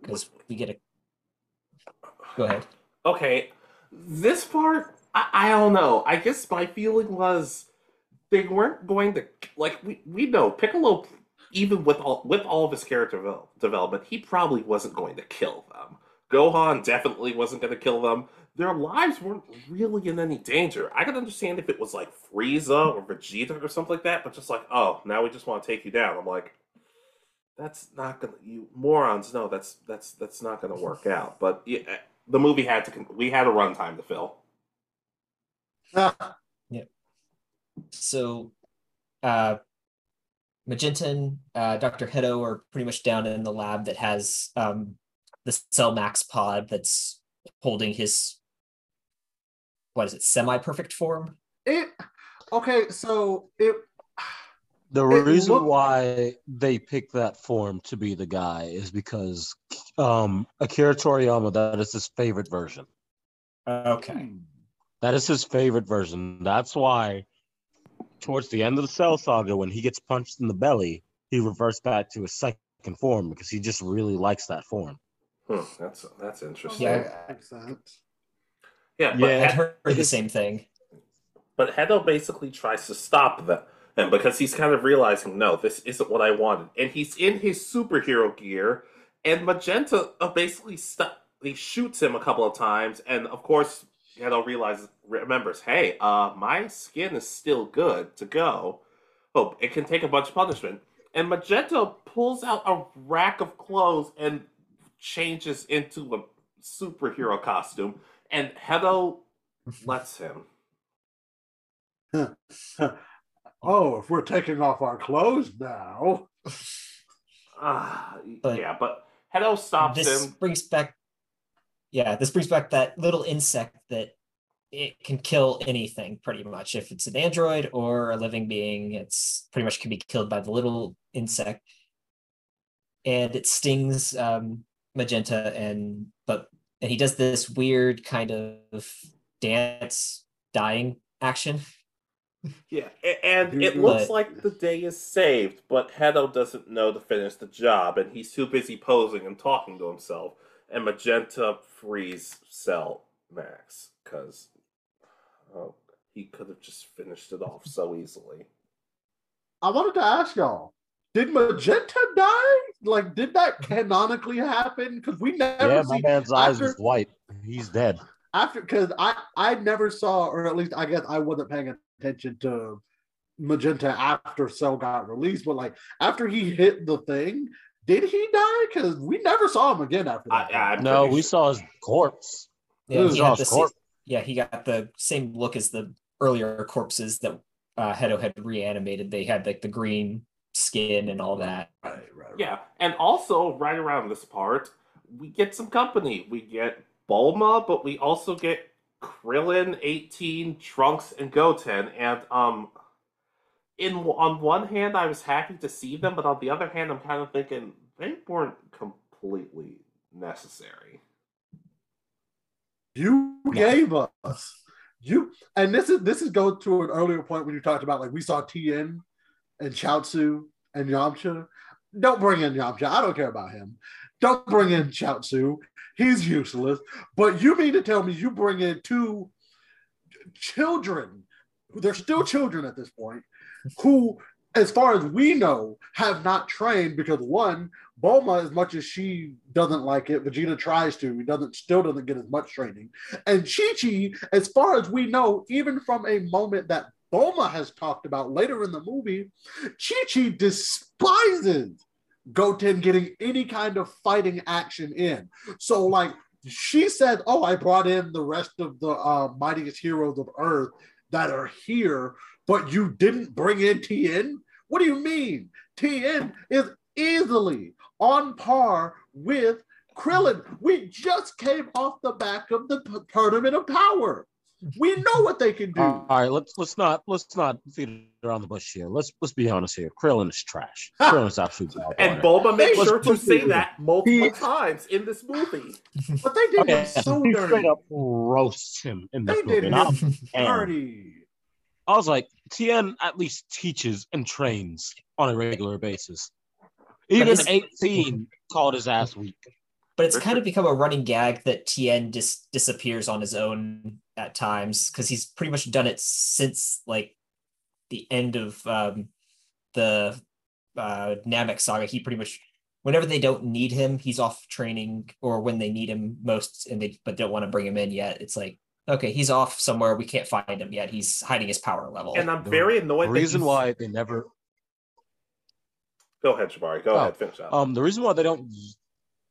because we get a. Go ahead. Okay, this part, I, I don't know. I guess my feeling was they weren't going to like we we know Piccolo, even with all with all of his character devel- development, he probably wasn't going to kill them. Gohan definitely wasn't going to kill them. Their lives weren't really in any danger. I could understand if it was like Frieza or Vegeta or something like that, but just like, oh, now we just want to take you down. I'm like, that's not gonna you morons no, that's that's that's not gonna work out. But yeah, the movie had to we had a runtime to fill. Ah, So, uh, Magenta and uh, Dr. Hedo are pretty much down in the lab that has um, the Cell Max pod that's holding his, what is it, semi perfect form? it okay, so it The It reason looked- why they picked that form to be the guy is because um Akira Toriyama, that is his favorite version. Okay. That is his favorite version. That's why towards the end of the Cell Saga, when he gets punched in the belly, he reverts back to his second form because he just really likes that form. Hmm, that's that's interesting. Yeah. makes sense. yeah, but I'd Yeah. heard the same thing. But Hedo basically tries to stop them, and because he's kind of realizing, no, this isn't what I wanted, and he's in his superhero gear, and Magenta uh, basically st- he shoots him a couple of times, and of course Hedo realizes, remembers, hey, uh, my skin is still good to go. Oh, it can take a bunch of punishment, and Magenta pulls out a rack of clothes and changes into a superhero costume, and Hedo lets him. oh, if we're taking off our clothes now. Ah, But yeah, but Hedo stops this him. brings back yeah this brings back that little insect that it can kill anything pretty much. If it's an android or a living being it's pretty much can be killed by the little insect. And it stings um magenta and but and he does this weird kind of dance dying action. Yeah, and it But- looks like the day is saved, but Hedo doesn't know to finish the job, and he's too busy posing and talking to himself. And Magenta freeze Cell Max because oh, he could have just finished it off so easily. I wanted to ask y'all, did Magenta die? Like, did that canonically happen? Because we never yeah, my see man's eyes after- was white. He's dead. after because I I never saw, or at least I guess I wasn't paying attention to Magenta after Cell got released, but like after he hit the thing, did he die? Because we never saw him again after that. I'm No, pretty we sure- saw his corpse. yeah, he Saw his the sa- corpse. yeah he got the same look as the earlier corpses that uh Hedo had reanimated they had like the green skin and all that right, right, right. Yeah, and also right around this part, we get some company. We get Bulma, but we also get Krillin, 18, Trunks, and Goten. And um, in on one hand, I was happy to see them, but on the other hand, I'm kind of thinking they weren't completely necessary. You Yeah. gave us you, and this is this is go to an earlier point when you talked about like we saw Tien and Chaozu and Yamcha. Don't bring in Yamcha. I don't care about him. Don't bring in Chaozu. He's useless. But you mean to tell me you bring in two children? They're still children at this point, who, as far as we know, have not trained because one, Bulma, as much as she doesn't like it, Vegeta tries to, he doesn't still doesn't get as much training. And Chi Chi, as far as we know, even from a moment that Bulma has talked about later in the movie, Chi Chi despises Goten getting any kind of fighting action in. So, like, she said, Oh, I brought in the rest of the uh, mightiest heroes of Earth that are here, but you didn't bring in Tien? What do you mean? Tien is easily on par with Krillin. We just came off the back of the p- tournament of power. We know what they can do. All right, let's let's not let's not beat around the bush here. Let's let's be honest here. Krillin is trash. Krillin is absolute bad And water. Bulma made sure to say that multiple He- times in this movie. but they did Okay, him so he dirty. straight up roasts him in this They movie. did and I, him dirty. I was like, Tien at least teaches and trains on a regular basis. Even 18 called his ass weak. But it's kind of become a running gag that Tien just disappears on his own at times because he's pretty much done it since like the end of um, the uh, Namek saga. He pretty much, whenever they don't need him, he's off training, or when they need him most, and they but don't want to bring him in yet. It's like, okay, he's off somewhere. We can't find him yet. He's hiding his power level. And I'm The very annoyed. The reason he's- why they never Go ahead, Jabari. Go Oh, ahead. Finish up. um the reason why they don't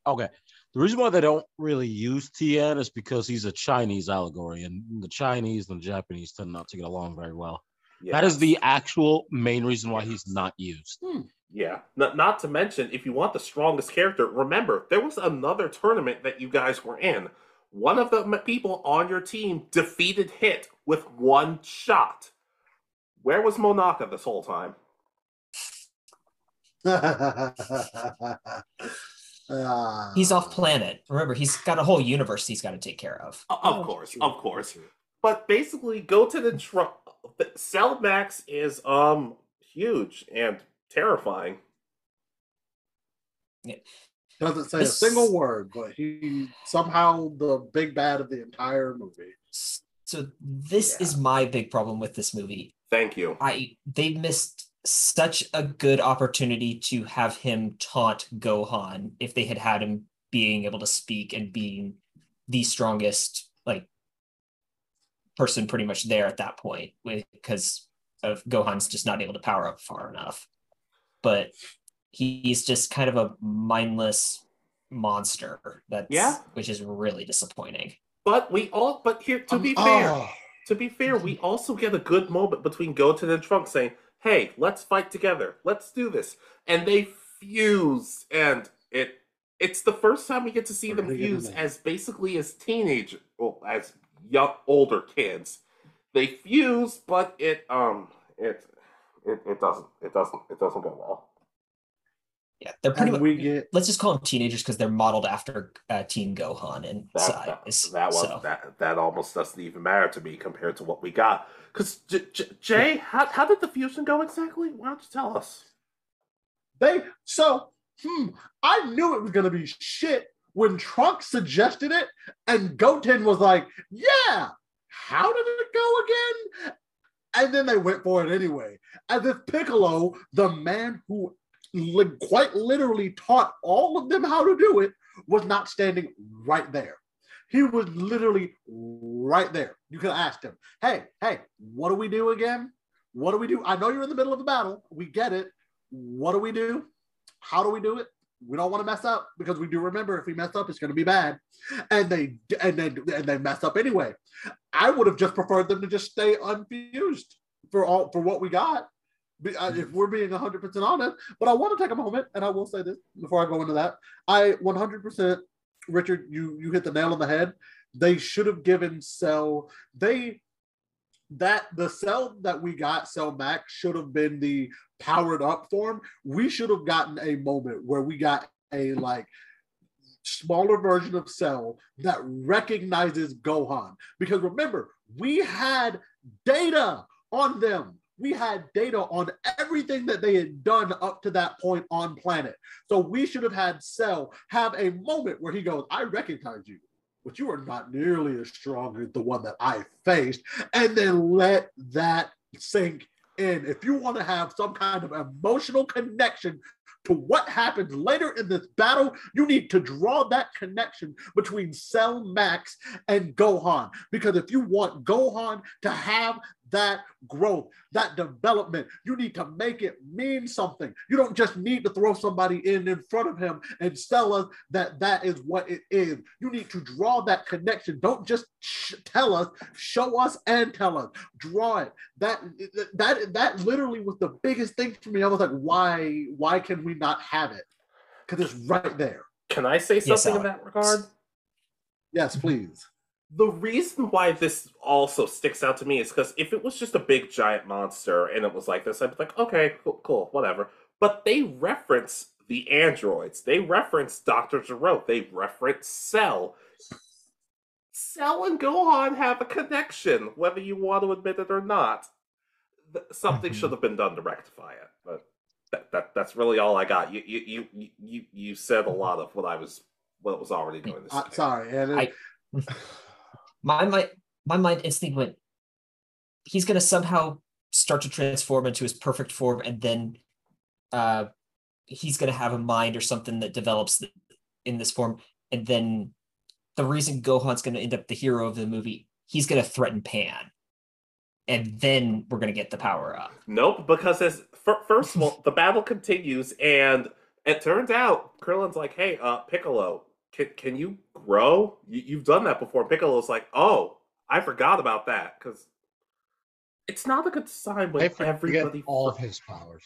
okay The reason why they don't really use Tien is because he's a Chinese allegory, and the Chinese and the Japanese tend not to get along very well. That is the actual main reason why he's not used. Yeah. Not, not to mention, if you want the strongest character, remember there was another tournament that you guys were in. One of the people on your team defeated Hit with one shot. Where was Monaka this whole time? He's off planet. Remember, he's got a whole universe he's got to take care of. O- Of course, of course. But basically, go to the tr- Cell Max is um huge and terrifying. Doesn't say This- a single word, but he somehow the big bad of the entire movie. So this Yeah. is my big problem with this movie. Thank you. I they missed such a good opportunity to have him taunt Gohan if they had had him being able to speak and being the strongest like person pretty much there at that point because of Gohan's just not able to power up far enough. But he's just kind of a mindless monster that's Yeah. which is really disappointing. But we all, but here to be Um, fair, oh. to be fair, we also get a good moment between Goten and Trunks saying, "Hey, let's fight together. Let's do this," and they fuse, and it. It's the first time we get to see We're them gonna get in fuse as basically as teenage, well, as young, older kids. They fuse, but it um it it, it doesn't it doesn't it doesn't go well. Yeah, they're pretty And much we get let's just call them teenagers because they're modeled after uh, Teen Gohan and That size. that, that was so. that that almost doesn't even matter to me compared to what we got. Because J- J- Jay, how how did the fusion go exactly? Why don't you tell us? they so hmm, I knew it was gonna be shit when Trunks suggested it, and Goten was like, "Yeah, how did it go again?" And then they went for it anyway. As if Piccolo, the man who li- quite literally taught all of them how to do it, was not standing right there. He was literally right there. You could ask him, "Hey, hey, what do we do again? What do we do? I know you're in the middle of the battle. We get it. What do we do? How do we do it? We don't want to mess up because we do remember if we mess up, it's going to be bad. And they and they and they mess up anyway. I would have just preferred them to just stay unfused for all for what we got. If mm. we're being 100% honest, but I want to take a moment, and I will say this before I go into that. I 100%, Richard, you you hit the nail on the head. They should have given Cell they that the cell that we got, Cell Max, should have been the powered up form. We should have gotten a moment where we got a like smaller version of Cell that recognizes Gohan. Because remember, we had data on them. We had data on everything that they had done up to that point on planet. So we should have had Cell have a moment where he goes, I recognize you, but you are not nearly as strong as the one that I faced. And then let that sink in. If you want to have some kind of emotional connection to what happens later in this battle, you need to draw that connection between Cell Max and Gohan. Because if you want Gohan to have that growth, that development, you need to make it mean something. You don't just need to throw somebody in in front of him and tell us that that is what it is. You need to draw that connection. Don't just sh- tell us, show us and tell us. Draw it. That that that literally was the biggest thing for me. I was like, why why can we not have it? Because it's right there. Can I say Yes, something in that regard? Yes, please. The reason why this also sticks out to me is because if it was just a big giant monster and it was like this, I'd be like, okay, cool, cool, whatever. But they reference the androids. They reference Dr. Gero. They reference Cell. Cell and Gohan have a connection, whether you want to admit it or not. Th- Something Mhm. should have been done to rectify it. But that, that that's really all I got. You you you you you, you said a lot of what I was what was already doing this. Uh, sorry, and I- my mind my mind instantly went he's gonna somehow start to transform into his perfect form and then uh he's gonna have a mind or something that develops in this form. And then the reason gohan's gonna end up the hero of the movie he's gonna threaten pan. And then we're gonna get the power up. Nope, because as first of all, the battle continues, and it turns out Krillin's like, "Hey, uh, Piccolo, can, can you grow? You, you've done that before. Piccolo's like, oh, I forgot about that because it's not a good sign when I forget everybody. all of his powers.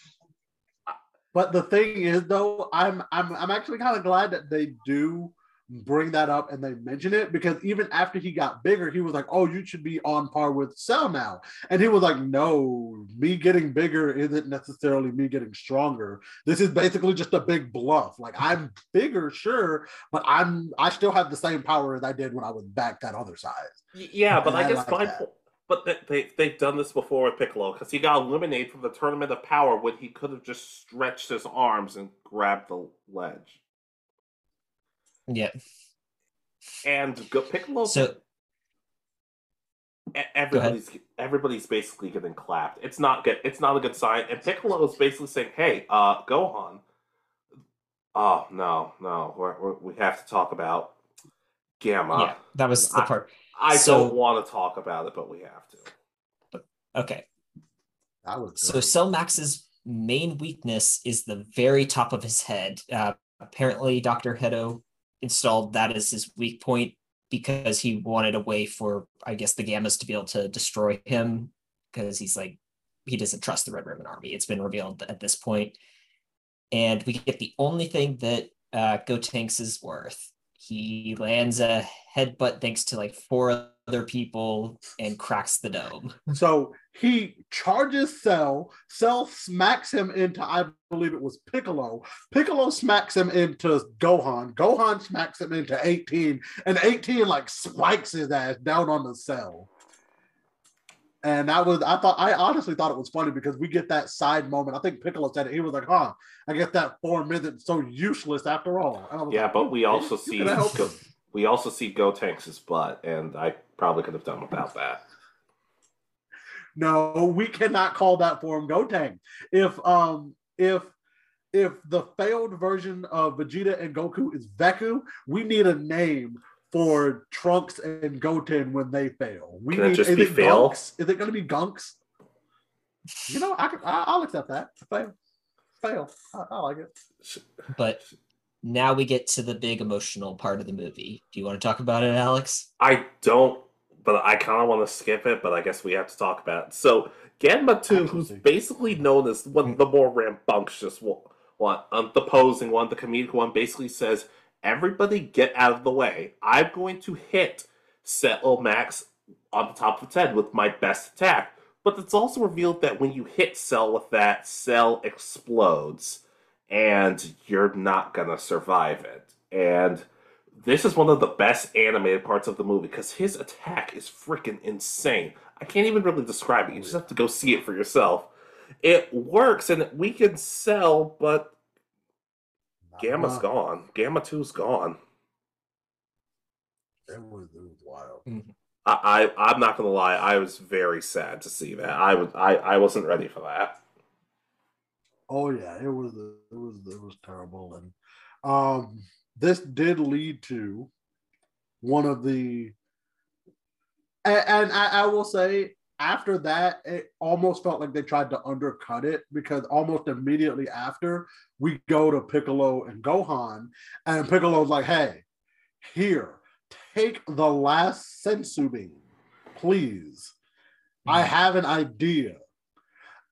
But the thing is, though, I'm I'm I'm actually kind of glad that they do bring that up and they mention it because even after he got bigger, he was like, "Oh, you should be on par with Cell now," and he was like, "No, me getting bigger isn't necessarily me getting stronger. This is basically just a big bluff. Like I'm bigger, sure, but I'm I still have the same power as I did when I was back that other size." Yeah, but I I guess like my that. but they, they they've done this before with Piccolo because he got eliminated from the tournament of power when he could have just stretched his arms and grabbed the ledge. Yeah. And go, Piccolo, So everybody's everybody's basically getting clapped. It's not good. It's not a good sign. And Piccolo is basically saying, "Hey, uh, Gohan, oh no, no, we're, we're, we have to talk about Gamma. yeah, that was the I- part. I So- don't want to talk about it, but we have to." Okay. That was So great. Cell Max's main weakness is the very top of his head. Uh, apparently, Dr. Hedo installed that as his weak point because he wanted a way for, I guess, the Gammas to be able to destroy him because he's like, he doesn't trust the Red Ribbon Army. It's been revealed at this point. And we get the only thing that uh, Gotenks is worth. He lands a headbutt thanks to like four other people and cracks the dome. So he charges Cell. Cell smacks him into, I believe it was Piccolo. Piccolo smacks him into Gohan. Gohan smacks him into 18, and 18 like spikes his ass down on the cell. And that was, I thought, I honestly thought it was funny because we get that side moment. I think Piccolo said it. He was like, huh, I guess that four isn't so useless after all. I was Yeah, like, but we also see could help Go, him. we also see Gotenks' as butt, and I probably could have done without that. No, we cannot call that form Gotang. If um if if the failed version of Vegeta and Goku is Veku, we need a name for Trunks and Goten when they fail. We Can it need just is be it fail? Gunks? Is it going to be Gunks? You know, I can, I, I'll accept that. Fail, fail. I, I like it. But now we get to the big emotional part of the movie. Do you want to talk about it, Alex? I don't, but I kind of want to skip it. But I guess we have to talk about it. So Gamma two, who's basically known as one of the more rambunctious one, one um, the posing one, the comedic one, basically says, "Everybody get out of the way. I'm going to hit Cell Max on the top of its head with my best attack." But it's also revealed that when you hit Cell with that, Cell explodes, and you're not gonna survive it. And this is one of the best animated parts of the movie because his attack is freaking insane. I can't even really describe it. You just have to go see it for yourself. It works and we can sell, but Gamma's Uh, gone. Gamma 2's gone. It was, it was wild. I, I I'm not gonna lie, I was very sad to see that. I was I, I wasn't ready for that. Oh yeah, it was it was it was terrible, and um, this did lead to one of the, and, and I, I will say after that, it almost felt like they tried to undercut it because almost immediately after we go to Piccolo and Gohan, and Piccolo's like, "Hey, here, take the last senzu bean, please. I have an idea."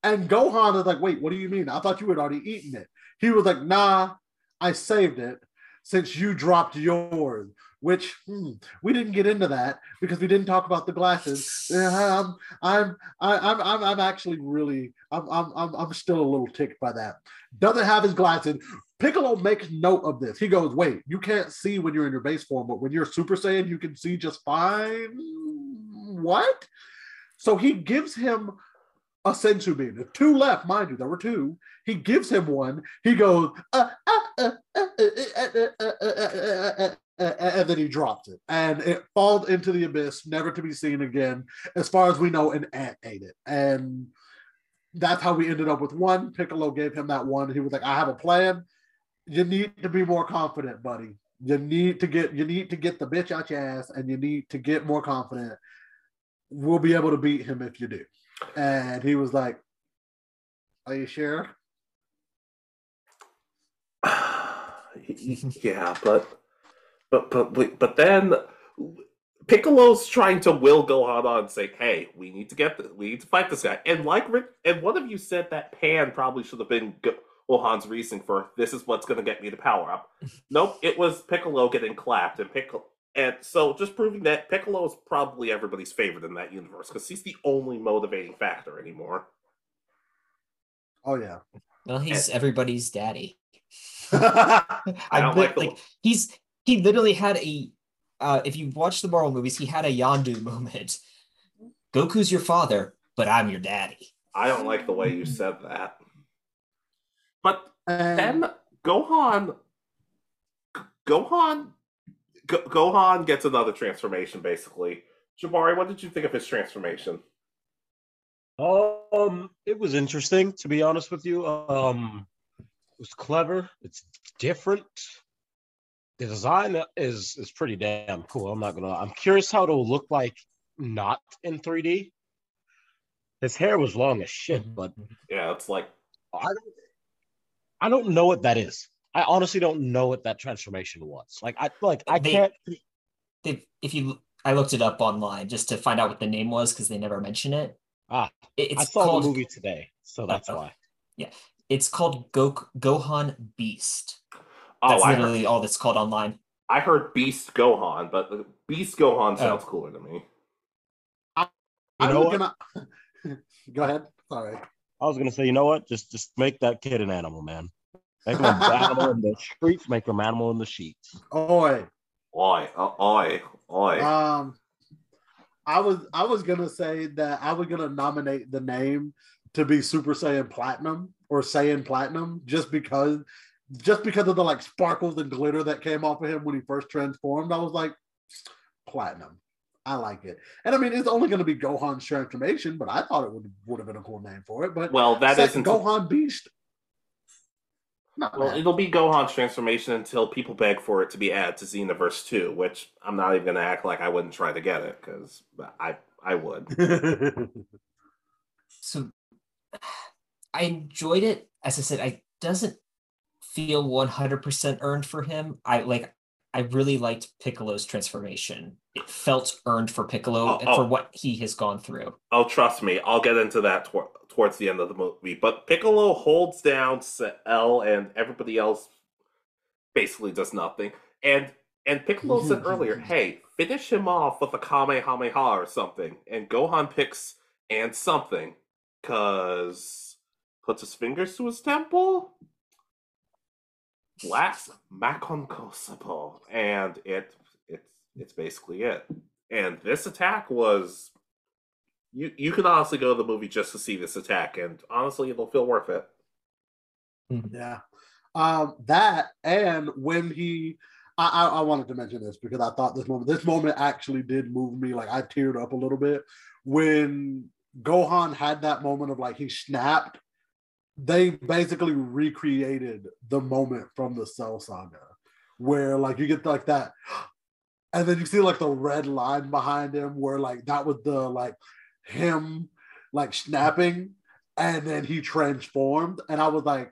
And Gohan is like, wait, what do you mean? I thought you had already eaten it. He was like, nah, I saved it since you dropped yours, which hmm, we didn't get into that because we didn't talk about the glasses. I'm, I'm, I'm, I'm, I'm actually really, I'm, I'm, I'm still a little ticked by that. Doesn't have his glasses. Piccolo makes note of this. He goes, wait, you can't see when you're in your base form, but when you're Super Saiyan, you can see just fine. What? So he gives him a senzu bean. Two left, mind you, there were two. He gives him one. He goes, and then he dropped it. And it falls into the abyss, never to be seen again. As far as we know, an ant ate it. And that's how we ended up with one. Piccolo gave him that one. He was like, I have a plan. You need to be more confident, buddy. You need to get you need to get the bitch out your ass and you need to get more confident. We'll be able to beat him if you do. And he was like, Are you sure? yeah, but But but but, but then Piccolo's trying to will Gohan on and say, "Hey, we need to get the, we need to fight this guy." And like Rick, and one of you said that Pan probably should have been Go- Gohan's reasoning for this is what's going to get me to power up. nope, it was Piccolo getting clapped, and Piccolo. And so, just proving that Piccolo is probably everybody's favorite in that universe because he's the only motivating factor anymore. Oh yeah. Well, he's everybody's daddy. I I don't like the- like he's he literally had a uh if you watch the Marvel movies, he had a Yondu moment. Goku's your father, but I'm your daddy. I don't like the way you said that. But And then Gohan, Gohan, Go- Gohan gets another transformation. Basically, Jabari, what did you think of his transformation? Um, it was interesting to be honest with you. Um, it was clever. It's different. The design is is pretty damn cool. I'm not gonna. I'm curious how it'll look like not in 3D. His hair was long as shit, but Yeah, it's like I don't. I don't know what that is. I honestly don't know what that transformation was. Like I like I They- can't. They, if you I looked it up online just to find out what the name was because they never mention it. Ah, It- It's I saw called the movie today, so that's Oh. why. Yeah, it's called Go Gohan Beast. oh, That's I heard, literally all that's called online. I heard Beast Gohan, but uh, Beast Gohan sounds cooler to me. I You know was what? gonna go ahead. Sorry. I was gonna say, you know what? Just just make that kid an animal, man. Make him an animal in the streets. Make him an animal in the sheets. Oi. Oi, uh, oi, oi. Um, I was I was gonna say that I was gonna nominate the name to be Super Saiyan Platinum or Saiyan Platinum just because just because of the like sparkles and glitter that came off of him when he first transformed. I was like, Platinum. I like it, and I mean it's only going to be Gohan's transformation, but I thought it would would have been a cool name for it. But well, that Sa- isn't. Gohan Beast. Not Well, bad. it'll be Gohan's transformation until people beg for it to be added to Xenoverse 2, which I'm not even gonna act like I wouldn't try to get it because I I would. So I enjoyed it. As I said, I doesn't feel 100% earned for him. I like I really liked Piccolo's transformation. It felt earned for Piccolo Oh, and oh. for what he has gone through. Oh, trust me, I'll get into that tor- towards the end of the movie. But Piccolo holds down L, and everybody else basically does nothing. And and Piccolo said earlier, "Hey, finish him off with a Kamehameha or something." And Gohan picks and something, cause puts his fingers to his temple. Blacks Makankosappo, and it it's it's basically it. And this attack was you you could honestly go to the movie just to see this attack, and honestly, it'll feel worth it. Yeah. Um, that and when he I, I I wanted to mention this because I thought this moment this moment actually did move me. Like I teared up a little bit when Gohan had that moment of like he snapped. They basically recreated the moment from the Cell Saga, where like you get like that, and then you see like the red line behind him, where like that was the like him like snapping, and then he transformed, and I was like.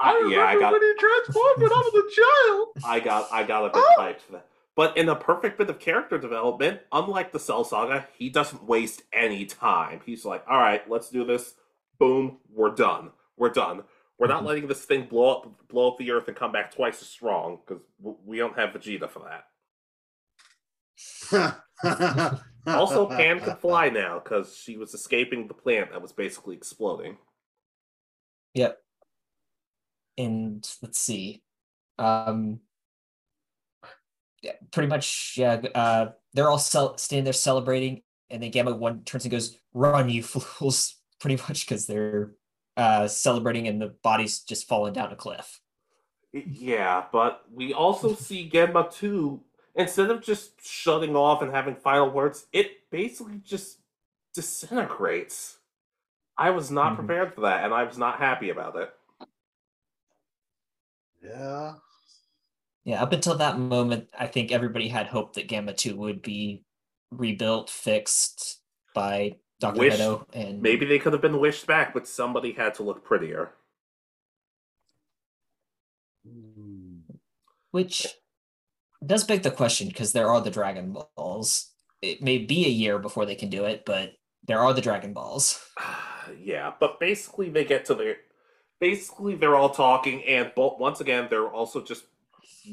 I remember yeah, I got when he transformed when I was a child. I got I got a bit Oh! hyped for that. But in a perfect bit of character development, unlike the Cell Saga, he doesn't waste any time. He's like, all right, let's do this. Boom, we're done. We're done. We're not mm-hmm. letting this thing blow up blow up the earth and come back twice as strong because we don't have Vegeta for that. Also, Pan could fly now because she was escaping the plant that was basically exploding. Yep. And let's see. Um yeah, pretty much yeah, uh they're all cel- standing there celebrating and then Gamma one turns and goes, "Run you fools." Pretty much because they're uh celebrating and the body's just falling down a cliff. Yeah, but we also see Gamma 2, instead of just shutting off and having final words, it basically just disintegrates. I was not Mhm. prepared for that, and I was not happy about it. yeah. Yeah, up until that moment, I think everybody had hope that Gamma 2 would be rebuilt, fixed by Dr. Wish- Meadow and Maybe they could have been wished back, but somebody had to look prettier. Which does beg the question because there are the Dragon Balls. It may be a year before they can do it, but there are the Dragon Balls. yeah, but basically they get to the basically they're all talking and bo- once again they're also just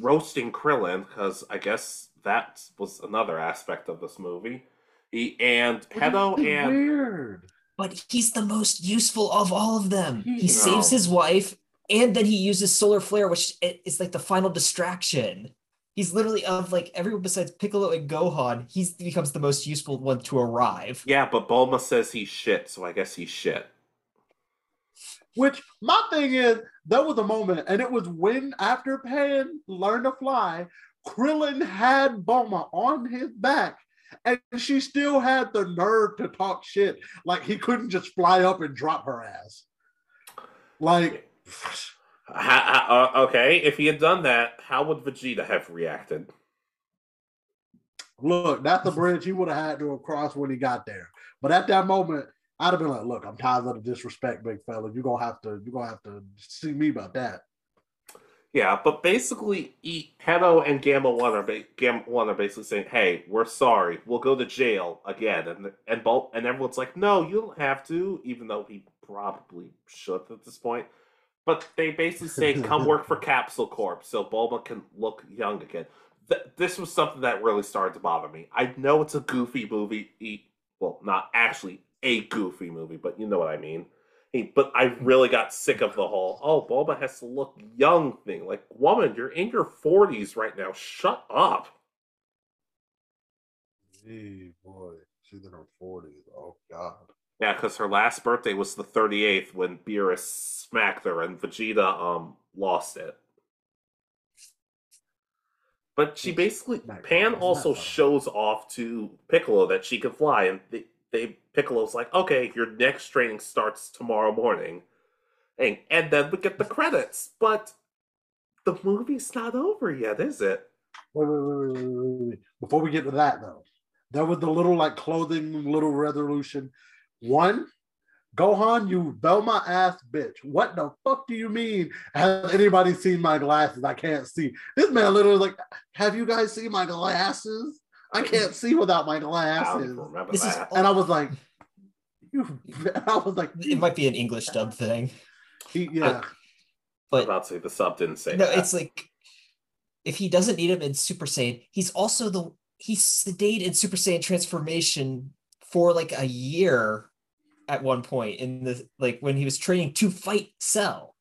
roasting Krillin because I guess that was another aspect of this movie. He and Hedo and weird. But he's the most useful of all of them. He No. saves his wife, and then he uses solar flare, which is like the final distraction. He's literally of like everyone besides Piccolo and Gohan. He becomes the most useful one to arrive. yeah, but Bulma says he's shit, so I guess he's shit. Which my thing is, there was a moment, and it was when after Pan learned to fly, Krillin had Bulma on his back, and she still had the nerve to talk shit. Like he couldn't just fly up and drop her ass. Like, Ha- ha- uh, okay, if he had done that, how would Vegeta have reacted? look, that's the bridge he would have had to have crossed when he got there. But at that moment, I'd have been like, "Look, I'm tired of the disrespect, big fella. You're gonna have to, you're gonna have to see me about that." Yeah, but basically, E- Hedo and Gamma One are ba- Gamma One are basically saying, "Hey, we're sorry. We'll go to jail again." And and Bul- and everyone's like, "No, you don't have to," even though he probably should at this point. But they basically say, "Come work for Capsule Corp, so Bulma can look young again." Th- this was something that really started to bother me. I know it's a goofy movie. Well, not actually a goofy movie, but you know what I mean. Hey, but I really got sick of the whole "oh, Bulma has to look young" thing. Like, woman, you're in your forties right now. Shut up. Gee, boy, she's in her forties. Oh God. Yeah, because her last birthday was the 38th when Beerus smacked her and Vegeta um lost it. But she basically Not Pan also shows off to Piccolo that she can fly, and they, they Piccolo's like, okay, your next training starts tomorrow morning, and and then we get the credits. But the movie's not over yet, is it? Wait, wait, wait, wait, wait, wait, wait. Before we get to that though, there was the little like clothing little resolution. One, Gohan, you Velma ass bitch. What the fuck do you mean? Has anybody seen my glasses? I can't see. This man literally like, have you guys seen my glasses? I can't see without my I don't glasses. even remember This is that. And I was like, you. I was like, It might be an English dub thing, he, yeah. Uh, I'm but about to say the sub didn't say no, that. it's like if he doesn't need him in Super Saiyan, he's also the he stayed in Super Saiyan transformation for like a year at one point in the like when he was training to fight Cell.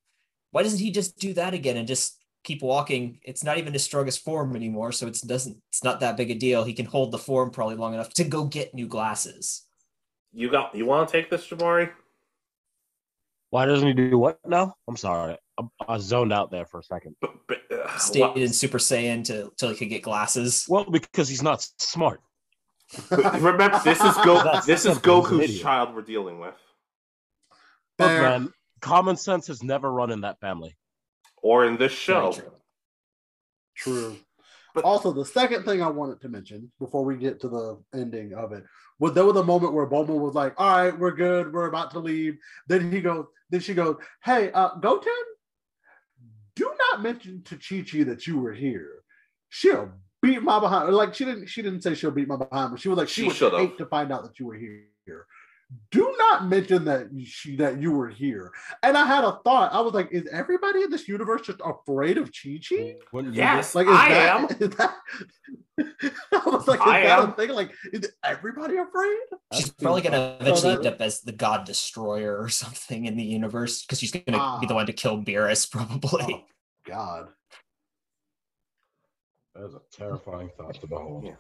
Why doesn't he just do that again and just keep walking? It's not even his strongest form anymore, so it's doesn't it's not that big a deal. He can hold the form probably long enough to go get new glasses. you got you want to take this, Jabari? Why doesn't he do what now? I'm sorry. I, I zoned out there for a second. But, but, uh, Stayed what- in Super Saiyan to till he could get glasses. Well, because he's not smart. But remember, this is Go. This is simple. He's an Goku's idiot. child we're dealing with, Look, man, common sense has never run in that family. or in this show. true. True. But- also, the second thing I wanted to mention before we get to the ending of it was there was a moment where Bulma was like, "All right, we're good. We're about to leave." Then he goes, then she goes, "Hey, uh, Goten, do not mention to Chi Chi that you were here. She'll beat my behind." Like she didn't, she didn't say she'll beat my behind, but she was like, she, She would should've. hate to find out that you were here. Do not mention that she that you were here. And I had a thought. I was like, is everybody in this universe just afraid of Chi Chi? Wouldn't Yes, Like, is I that, am. is that- I was like, is I that am. a thing? Like, is everybody afraid? She's probably gonna eventually end up as the God Destroyer or something in the universe because she's gonna be the Ah. one to kill Beerus, probably. Oh, God. That is a terrifying thought to behold. Yeah.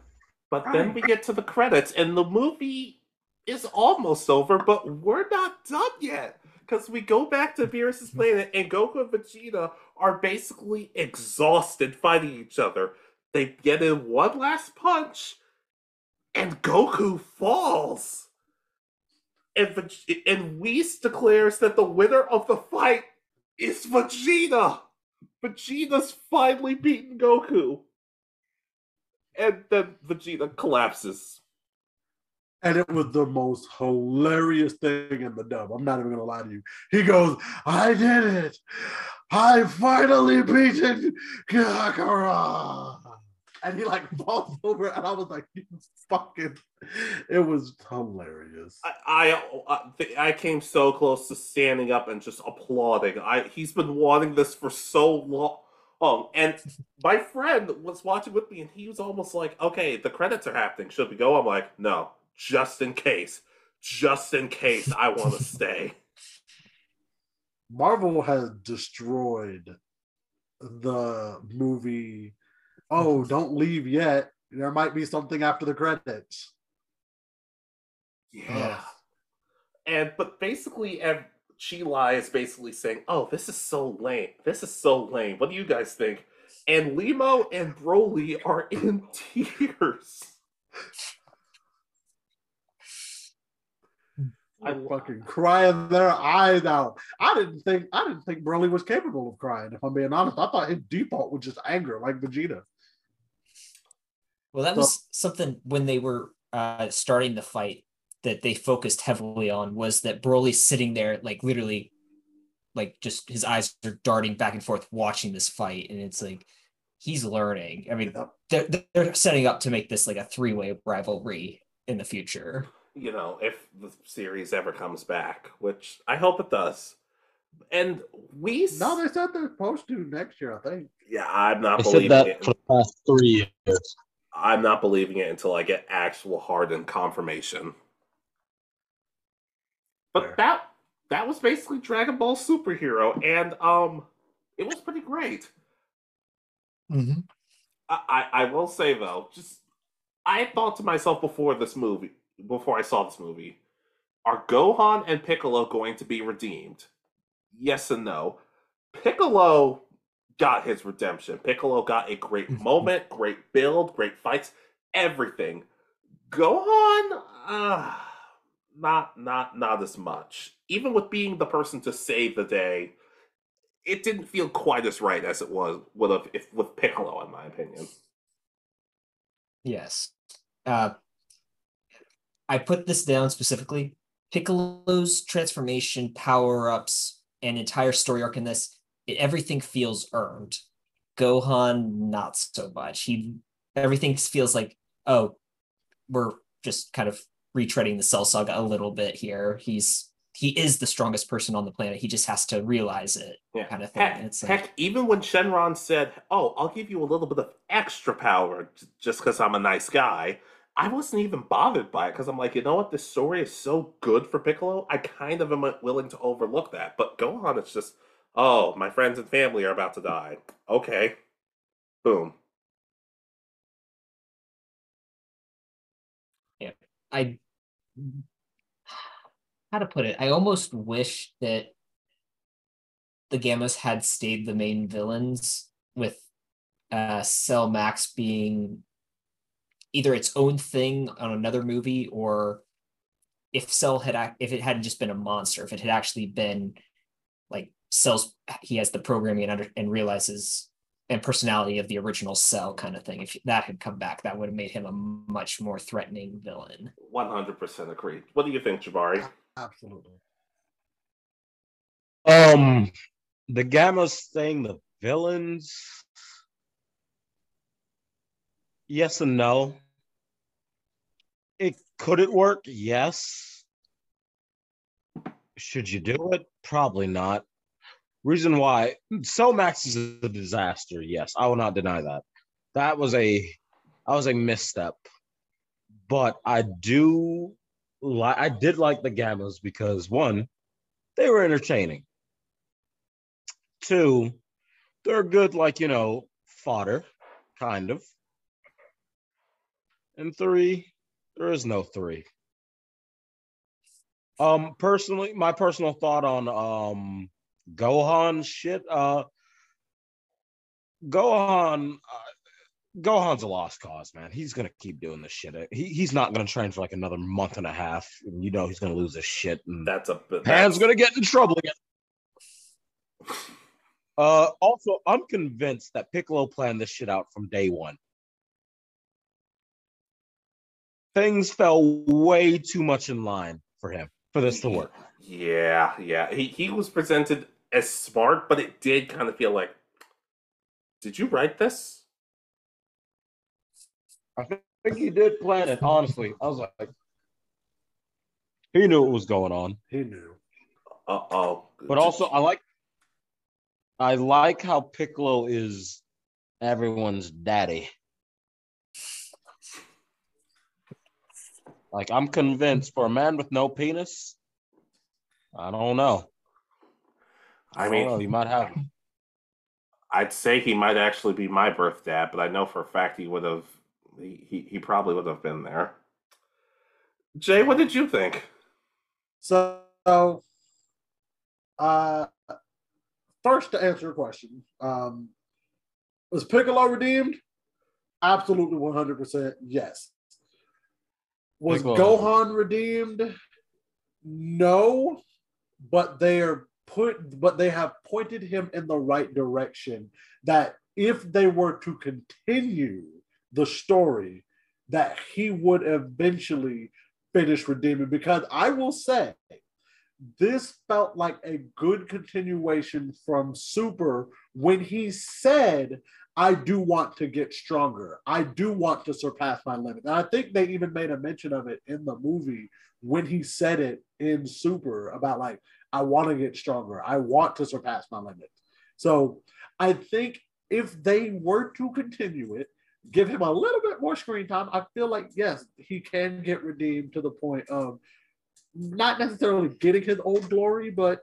But then we get to the credits, and the movie is almost over, but we're not done yet. Because we go back to Beerus's hmm. planet, and Goku and Vegeta are basically exhausted fighting each other. They get in one last punch, and Goku falls. And, Veg- and Whis declares that the winner of the fight is Vegeta. Vegeta's finally beaten Goku. And then Vegeta collapses. And it was the most hilarious thing in the dub. I'm not even gonna lie to you. He goes, I did it. I finally beaten Kakarot. And he like falls over, and I was like, you fucking. It was hilarious. I I, I came so close to standing up and just applauding. I he's been wanting this for so long. Oh, and my friend was watching with me, and he was almost like, "Okay, the credits are happening. Should we go?" I'm like, "No, just in case, just in case I want to stay." Marvel has destroyed the movie. Oh, don't leave yet. There might be something after the credits. Yeah. And but basically, ev- Chi is basically saying, "Oh, this is so lame. This is so lame. What do you guys think?" And Lemo and Broly are in tears. I fucking crying their eyes out. I didn't think I didn't think Broly was capable of crying. If I'm being honest, I thought his default was just anger, like Vegeta. Well, that So- was something when they were uh, starting the fight that they focused heavily on was that Broly's sitting there, like literally, like just his eyes are darting back and forth watching this fight, and it's like he's learning. I mean, they're they're setting up to make this like a three way rivalry in the future. You know, if the series ever comes back, which I hope it does. And we, No, they said they're supposed to next year. I think. yeah, I'm not I said believing that it. for the past three years. I'm not believing it until I get actual hardened confirmation. But Fair. that that was basically Dragon Ball Superhero, and um, it was pretty great. Mm-hmm. I, I I will say though, just I thought to myself before this movie, before I saw this movie, are Gohan and Piccolo going to be redeemed? Yes and no. Piccolo got his redemption. Piccolo got a great moment, great build, great fights, everything. Gohan, uh, not not not as much. Even with being the person to save the day, it didn't feel quite as right as it was would have if with Piccolo, in my opinion. Yes. Uh, I put this down specifically. Piccolo's transformation, power ups, and entire story arc in this, it, everything feels earned. Gohan, not so much. He everything feels like, oh, we're just kind of retreading the Cell Saga a little bit here. He's he is the strongest person on the planet. He just has to realize it, Yeah. kind of thing. Heck, It's like, heck, even when Shenron said, "Oh, I'll give you a little bit of extra power just because I'm a nice guy," I wasn't even bothered by it because I'm like, you know what, this story is so good for Piccolo. I kind of am willing to overlook that. But Gohan, it's just, oh, my friends and family are about to die. Okay, boom. Yeah, I how to put it. I almost wish that the Gammas had stayed the main villains with uh Cell Max being either its own thing on another movie or if Cell had if it hadn't just been a monster, if it had actually been like Cell's he has the programming and under, and realizes and personality of the original Cell kind of thing. If that had come back, that would have made him a much more threatening villain. 100% agreed. What do you think, Jabari? Absolutely. Um, the Gammas thing, the villains. Yes and no. It could it work? Yes. Should you do it? Probably not. Reason why Cell Max is a disaster. Yes, I will not deny that. That was a that was a misstep. But I do like I did like the Gammas because one, they were entertaining. Two, they're good, like, you know, fodder, kind of. And three, there is no three. Um, personally, my personal thought on um Gohan shit, uh Gohan uh, Gohan's a lost cause, man. He's gonna keep doing this shit. He, he's not gonna train for like another month and a half. And you know he's gonna lose his shit and That's a bit. Pan's gonna get in trouble again. Uh, also, I'm convinced that Piccolo planned this shit out from day one. Things fell way too much in line for him for this to work. Yeah, yeah. He he was presented as smart, but it did kind of feel like, did you write this? I think he did plan it. Honestly, I was like, he knew what was going on. He knew. Uh oh. But also, I like, I like how Piccolo is everyone's daddy. Like I'm convinced for a man with no penis, I don't know. I I mean, don't know. You might have. I'd say he might actually be my birth dad, but I know for a fact he would have. He, he, he probably would have been there. Jay, what did you think? So, uh, first to answer your question, um, was Piccolo redeemed? Absolutely, one hundred percent. Yes. Was Piccolo. Gohan redeemed? No, but they are put, but they have pointed him in the right direction. That if they were to continue the story, that he would eventually finish redeeming. Because I will say, this felt like a good continuation from Super when he said, I do want to get stronger. I do want to surpass my limit. And I think they even made a mention of it in the movie when he said it in Super about like, I want to get stronger. I want to surpass my limit. So I think if they were to continue it, give him a little bit more screen time, I feel like, yes, he can get redeemed to the point of not necessarily getting his old glory, but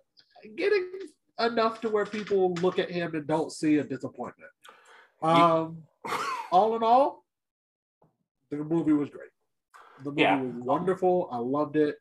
getting enough to where people look at him and don't see a disappointment. Um, all in all, the movie was great. The movie Yeah. was wonderful. I loved it.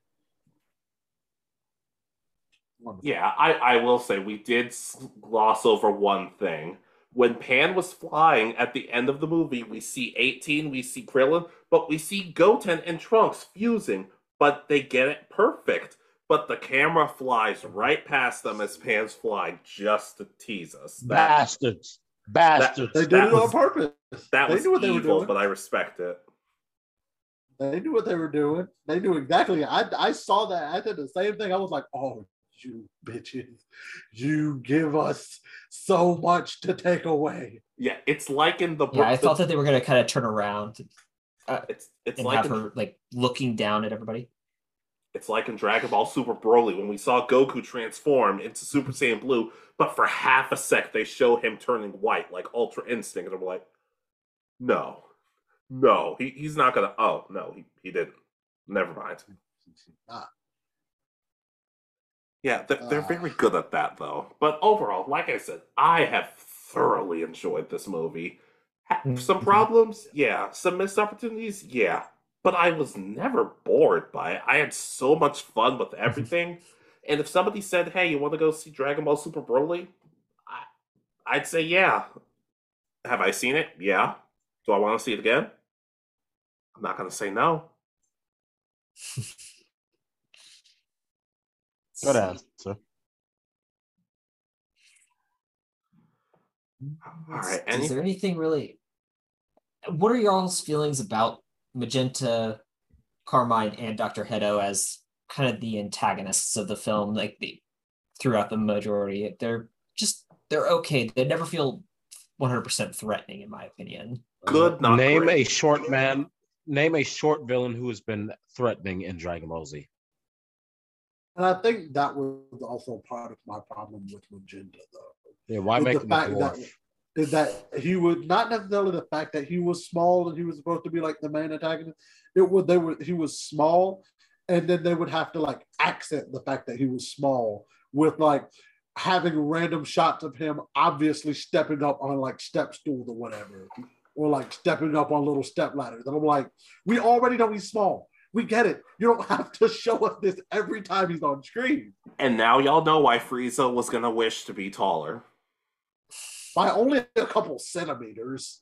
Wonderful. Yeah, I, I will say we did gloss over one thing. When Pan was flying at the end of the movie, we see 18, we see Krillin, but we see Goten and Trunks fusing, but they get it perfect. But the camera flies right past them as Pan's flying just to tease us. That, Bastards. Bastards. They did it was- on purpose. that they was knew what they were evil, doing. but I respect it. They knew what they were doing. They knew exactly. I I saw that. I did the same thing. I was like, oh, you bitches, you give us so much to take away. Yeah, it's like in the Yeah, I thought that they were gonna kind of turn around it's it's and like have in, her like looking down at everybody. It's like in Dragon Ball Super Broly when we saw Goku transform into Super Saiyan Blue, but for half a sec they show him turning white like Ultra Instinct, and I'm like, no, no, he, he's not gonna. Oh no, he, he didn't. Never mind. Ah, Yeah, they're, they're very good at that though. But overall, like I said, I have thoroughly enjoyed this movie. Some Mhm. problems, yeah. Some missed opportunities, yeah. But I was never bored by it. I had so much fun with everything. and if somebody said, "Hey, you want to go see Dragon Ball Super Broly?" I, I'd say, "Yeah." Have I seen it? Yeah. Do I want to see it again? I'm not going to say no. Good answer. All right. Is there anything really? What are y'all's feelings about Magenta, Carmine, and Doctor Hedo as kind of the antagonists of the film? Like the throughout the majority, they're just they're okay. They never feel one hundred percent threatening, in my opinion. Good, not Name great. a short man. Name a short villain who has been threatening in Dragon Ball Z. and I think that was also part of my problem with Magenta, though. Yeah, why make the fact that is that he would not necessarily the fact that he was small and he was supposed to be like the main antagonist. It would they were he was small, and then they would have to like accent the fact that he was small with like having random shots of him obviously stepping up on like step stools or whatever, or like stepping up on little step ladders. And I'm like, we already know he's small. We get it. You don't have to show us this every time he's on screen. And now y'all know why Frieza was gonna wish to be taller. By only a couple centimeters.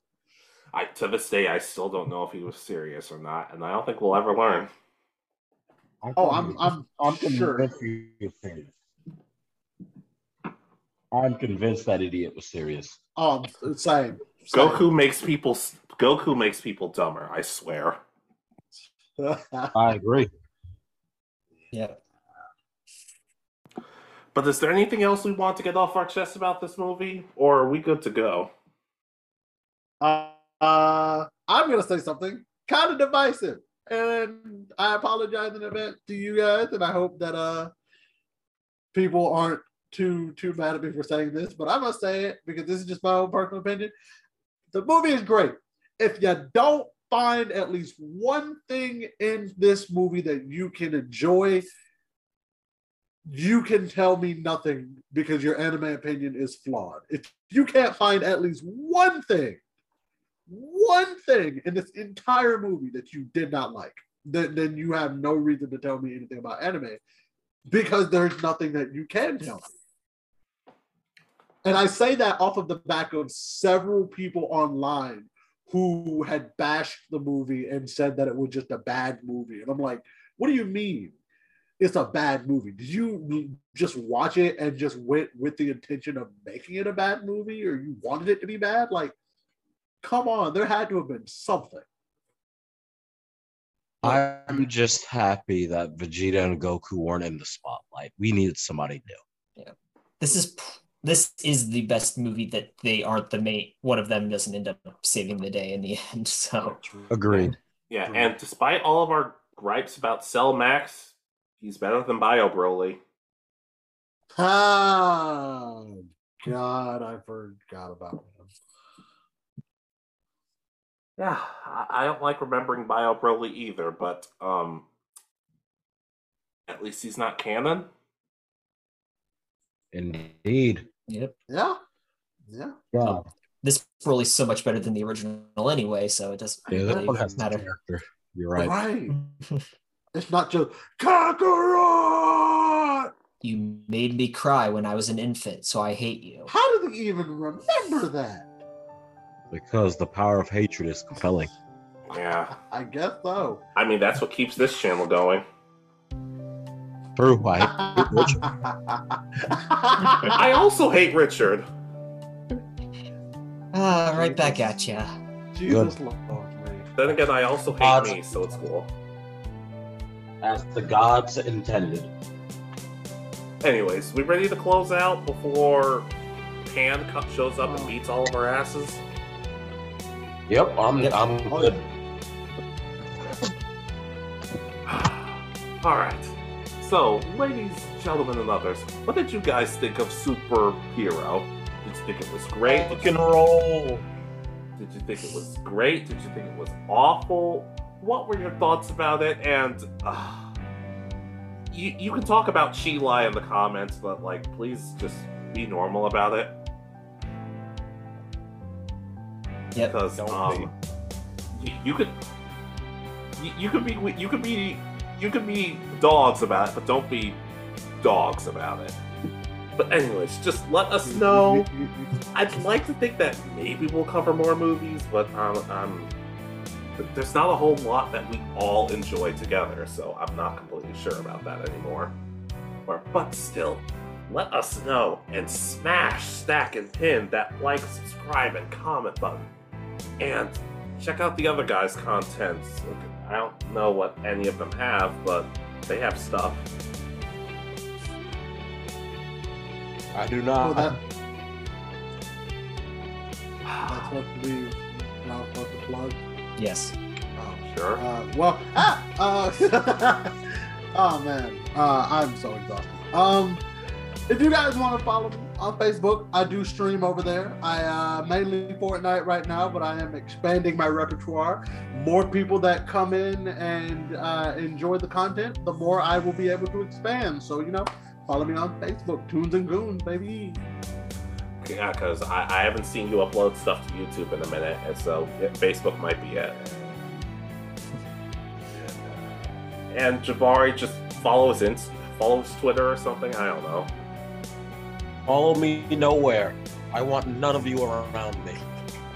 I to this day I still don't know if he was serious or not, and I don't think we'll ever learn. Oh, I'm I'm I'm sure. convinced he was serious. I'm convinced that idiot was serious. Um, same. same. Goku makes people Goku makes people dumber. I swear. I agree. Yeah. But is there anything else we want to get off our chest about this movie, or are we good to go? Uh, uh, I'm gonna say something kind of divisive, and I apologize in advance to you guys, and I hope that uh people aren't too too mad at me for saying this, but I must say it because this is just my own personal opinion. The movie is great. If you don't find at least one thing in this movie that you can enjoy, you can tell me nothing because your anime opinion is flawed. If you can't find at least one thing, one thing in this entire movie that you did not like, then, then you have no reason to tell me anything about anime because there's nothing that you can tell me. And I say that off of the back of several people online who had bashed the movie and said that it was just a bad movie. And I'm like, what do you mean? It's a bad movie. Did you just watch it and just went with the intention of making it a bad movie or you wanted it to be bad? Like, come on, there had to have been something. I'm just happy that Vegeta and Goku weren't in the spotlight. We needed somebody new. Yeah. This is p- this is the best movie that they aren't the main. One of them doesn't end up saving the day in the end. So Agreed. Yeah, and despite all of our gripes about Cell Max, he's better than Bio Broly. Ah, God, I forgot about him. Yeah, I I don't like remembering Bio Broly either, but um, at least he's not canon. Indeed. yep, Yeah, yeah. Yeah. Um, this Broly's so much better than the original anyway. So it doesn't Yeah, that really one has matter. character. You're right. Right. It's not just Kakarot. You made me cry when I was an infant, so I hate you. How do they even remember that? Because the power of hatred is compelling. Yeah, I guess so. I mean that's what keeps this channel going. True. I hate Richard. I also hate Richard. Ah, right back at ya. Jesus Lord. Then again, I also hate Odds. me, so it's cool. As the gods intended. Anyways, we ready to close out before Pan shows up and beats all of our asses? Yep, I'm Yep. I'm good. All right. So, ladies, gentlemen, and others, what did you guys think of Superhero? Did you think it was great? Did Rock you, and roll. did you think it was great? Did you think it was awful? What were your thoughts about it? And uh, you you can talk about she Cheelai in the comments, but like, please just be normal about it. Yep. because um, you, you could you, you could be you could be you could be dogs about it, but don't be dogs about it. But anyways, just let us know. I'd like to think that maybe we'll cover more movies, but um, um, th- there's not a whole lot that we all enjoy together, so I'm not completely sure about that anymore. Or, but still, let us know and smash, stack, and pin that like, subscribe, and comment button. And check out the other guys' content. I don't know what any of them have, but they have stuff. I do Oh, not. that, that's supposed to be not supposed to plug. Yes. Oh. Sure. Uh, well, ah, uh, oh man, uh, I'm so exhausted. Um, if you guys want to follow me on Facebook, I do stream over there. I uh, mainly Fortnite right now, but I am expanding my repertoire. More people that come in and uh, enjoy the content, the more I will be able to expand. So you know, follow me on Facebook, Tunes and Goons, baby. Yeah, because I, I haven't seen you upload stuff to YouTube in a minute, and so Facebook might be it. And Jabari, just follow his inst- follow his Twitter or something. I don't know. Follow me nowhere. I want none of you around me.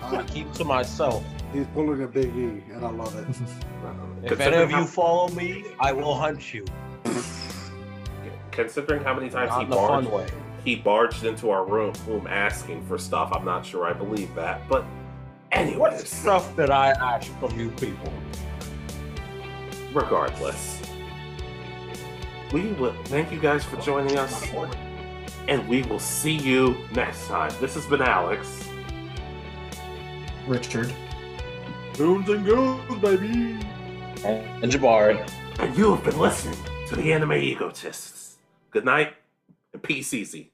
I keep to myself. he's pulling a big E, and I love it. If any of you follow me, I will hunt you. considering how many times Not he in fun barged, way. he barged into our room, room asking for stuff, I'm not sure I believe that. But What anyways, stuff did I ask from you people? regardless, we will thank you guys for joining us. And we will see you next time. This has been Alex. Richard. Goons and goons, baby. And Jabari. And you have been listening to the Anime Egotists. Good night and peace easy.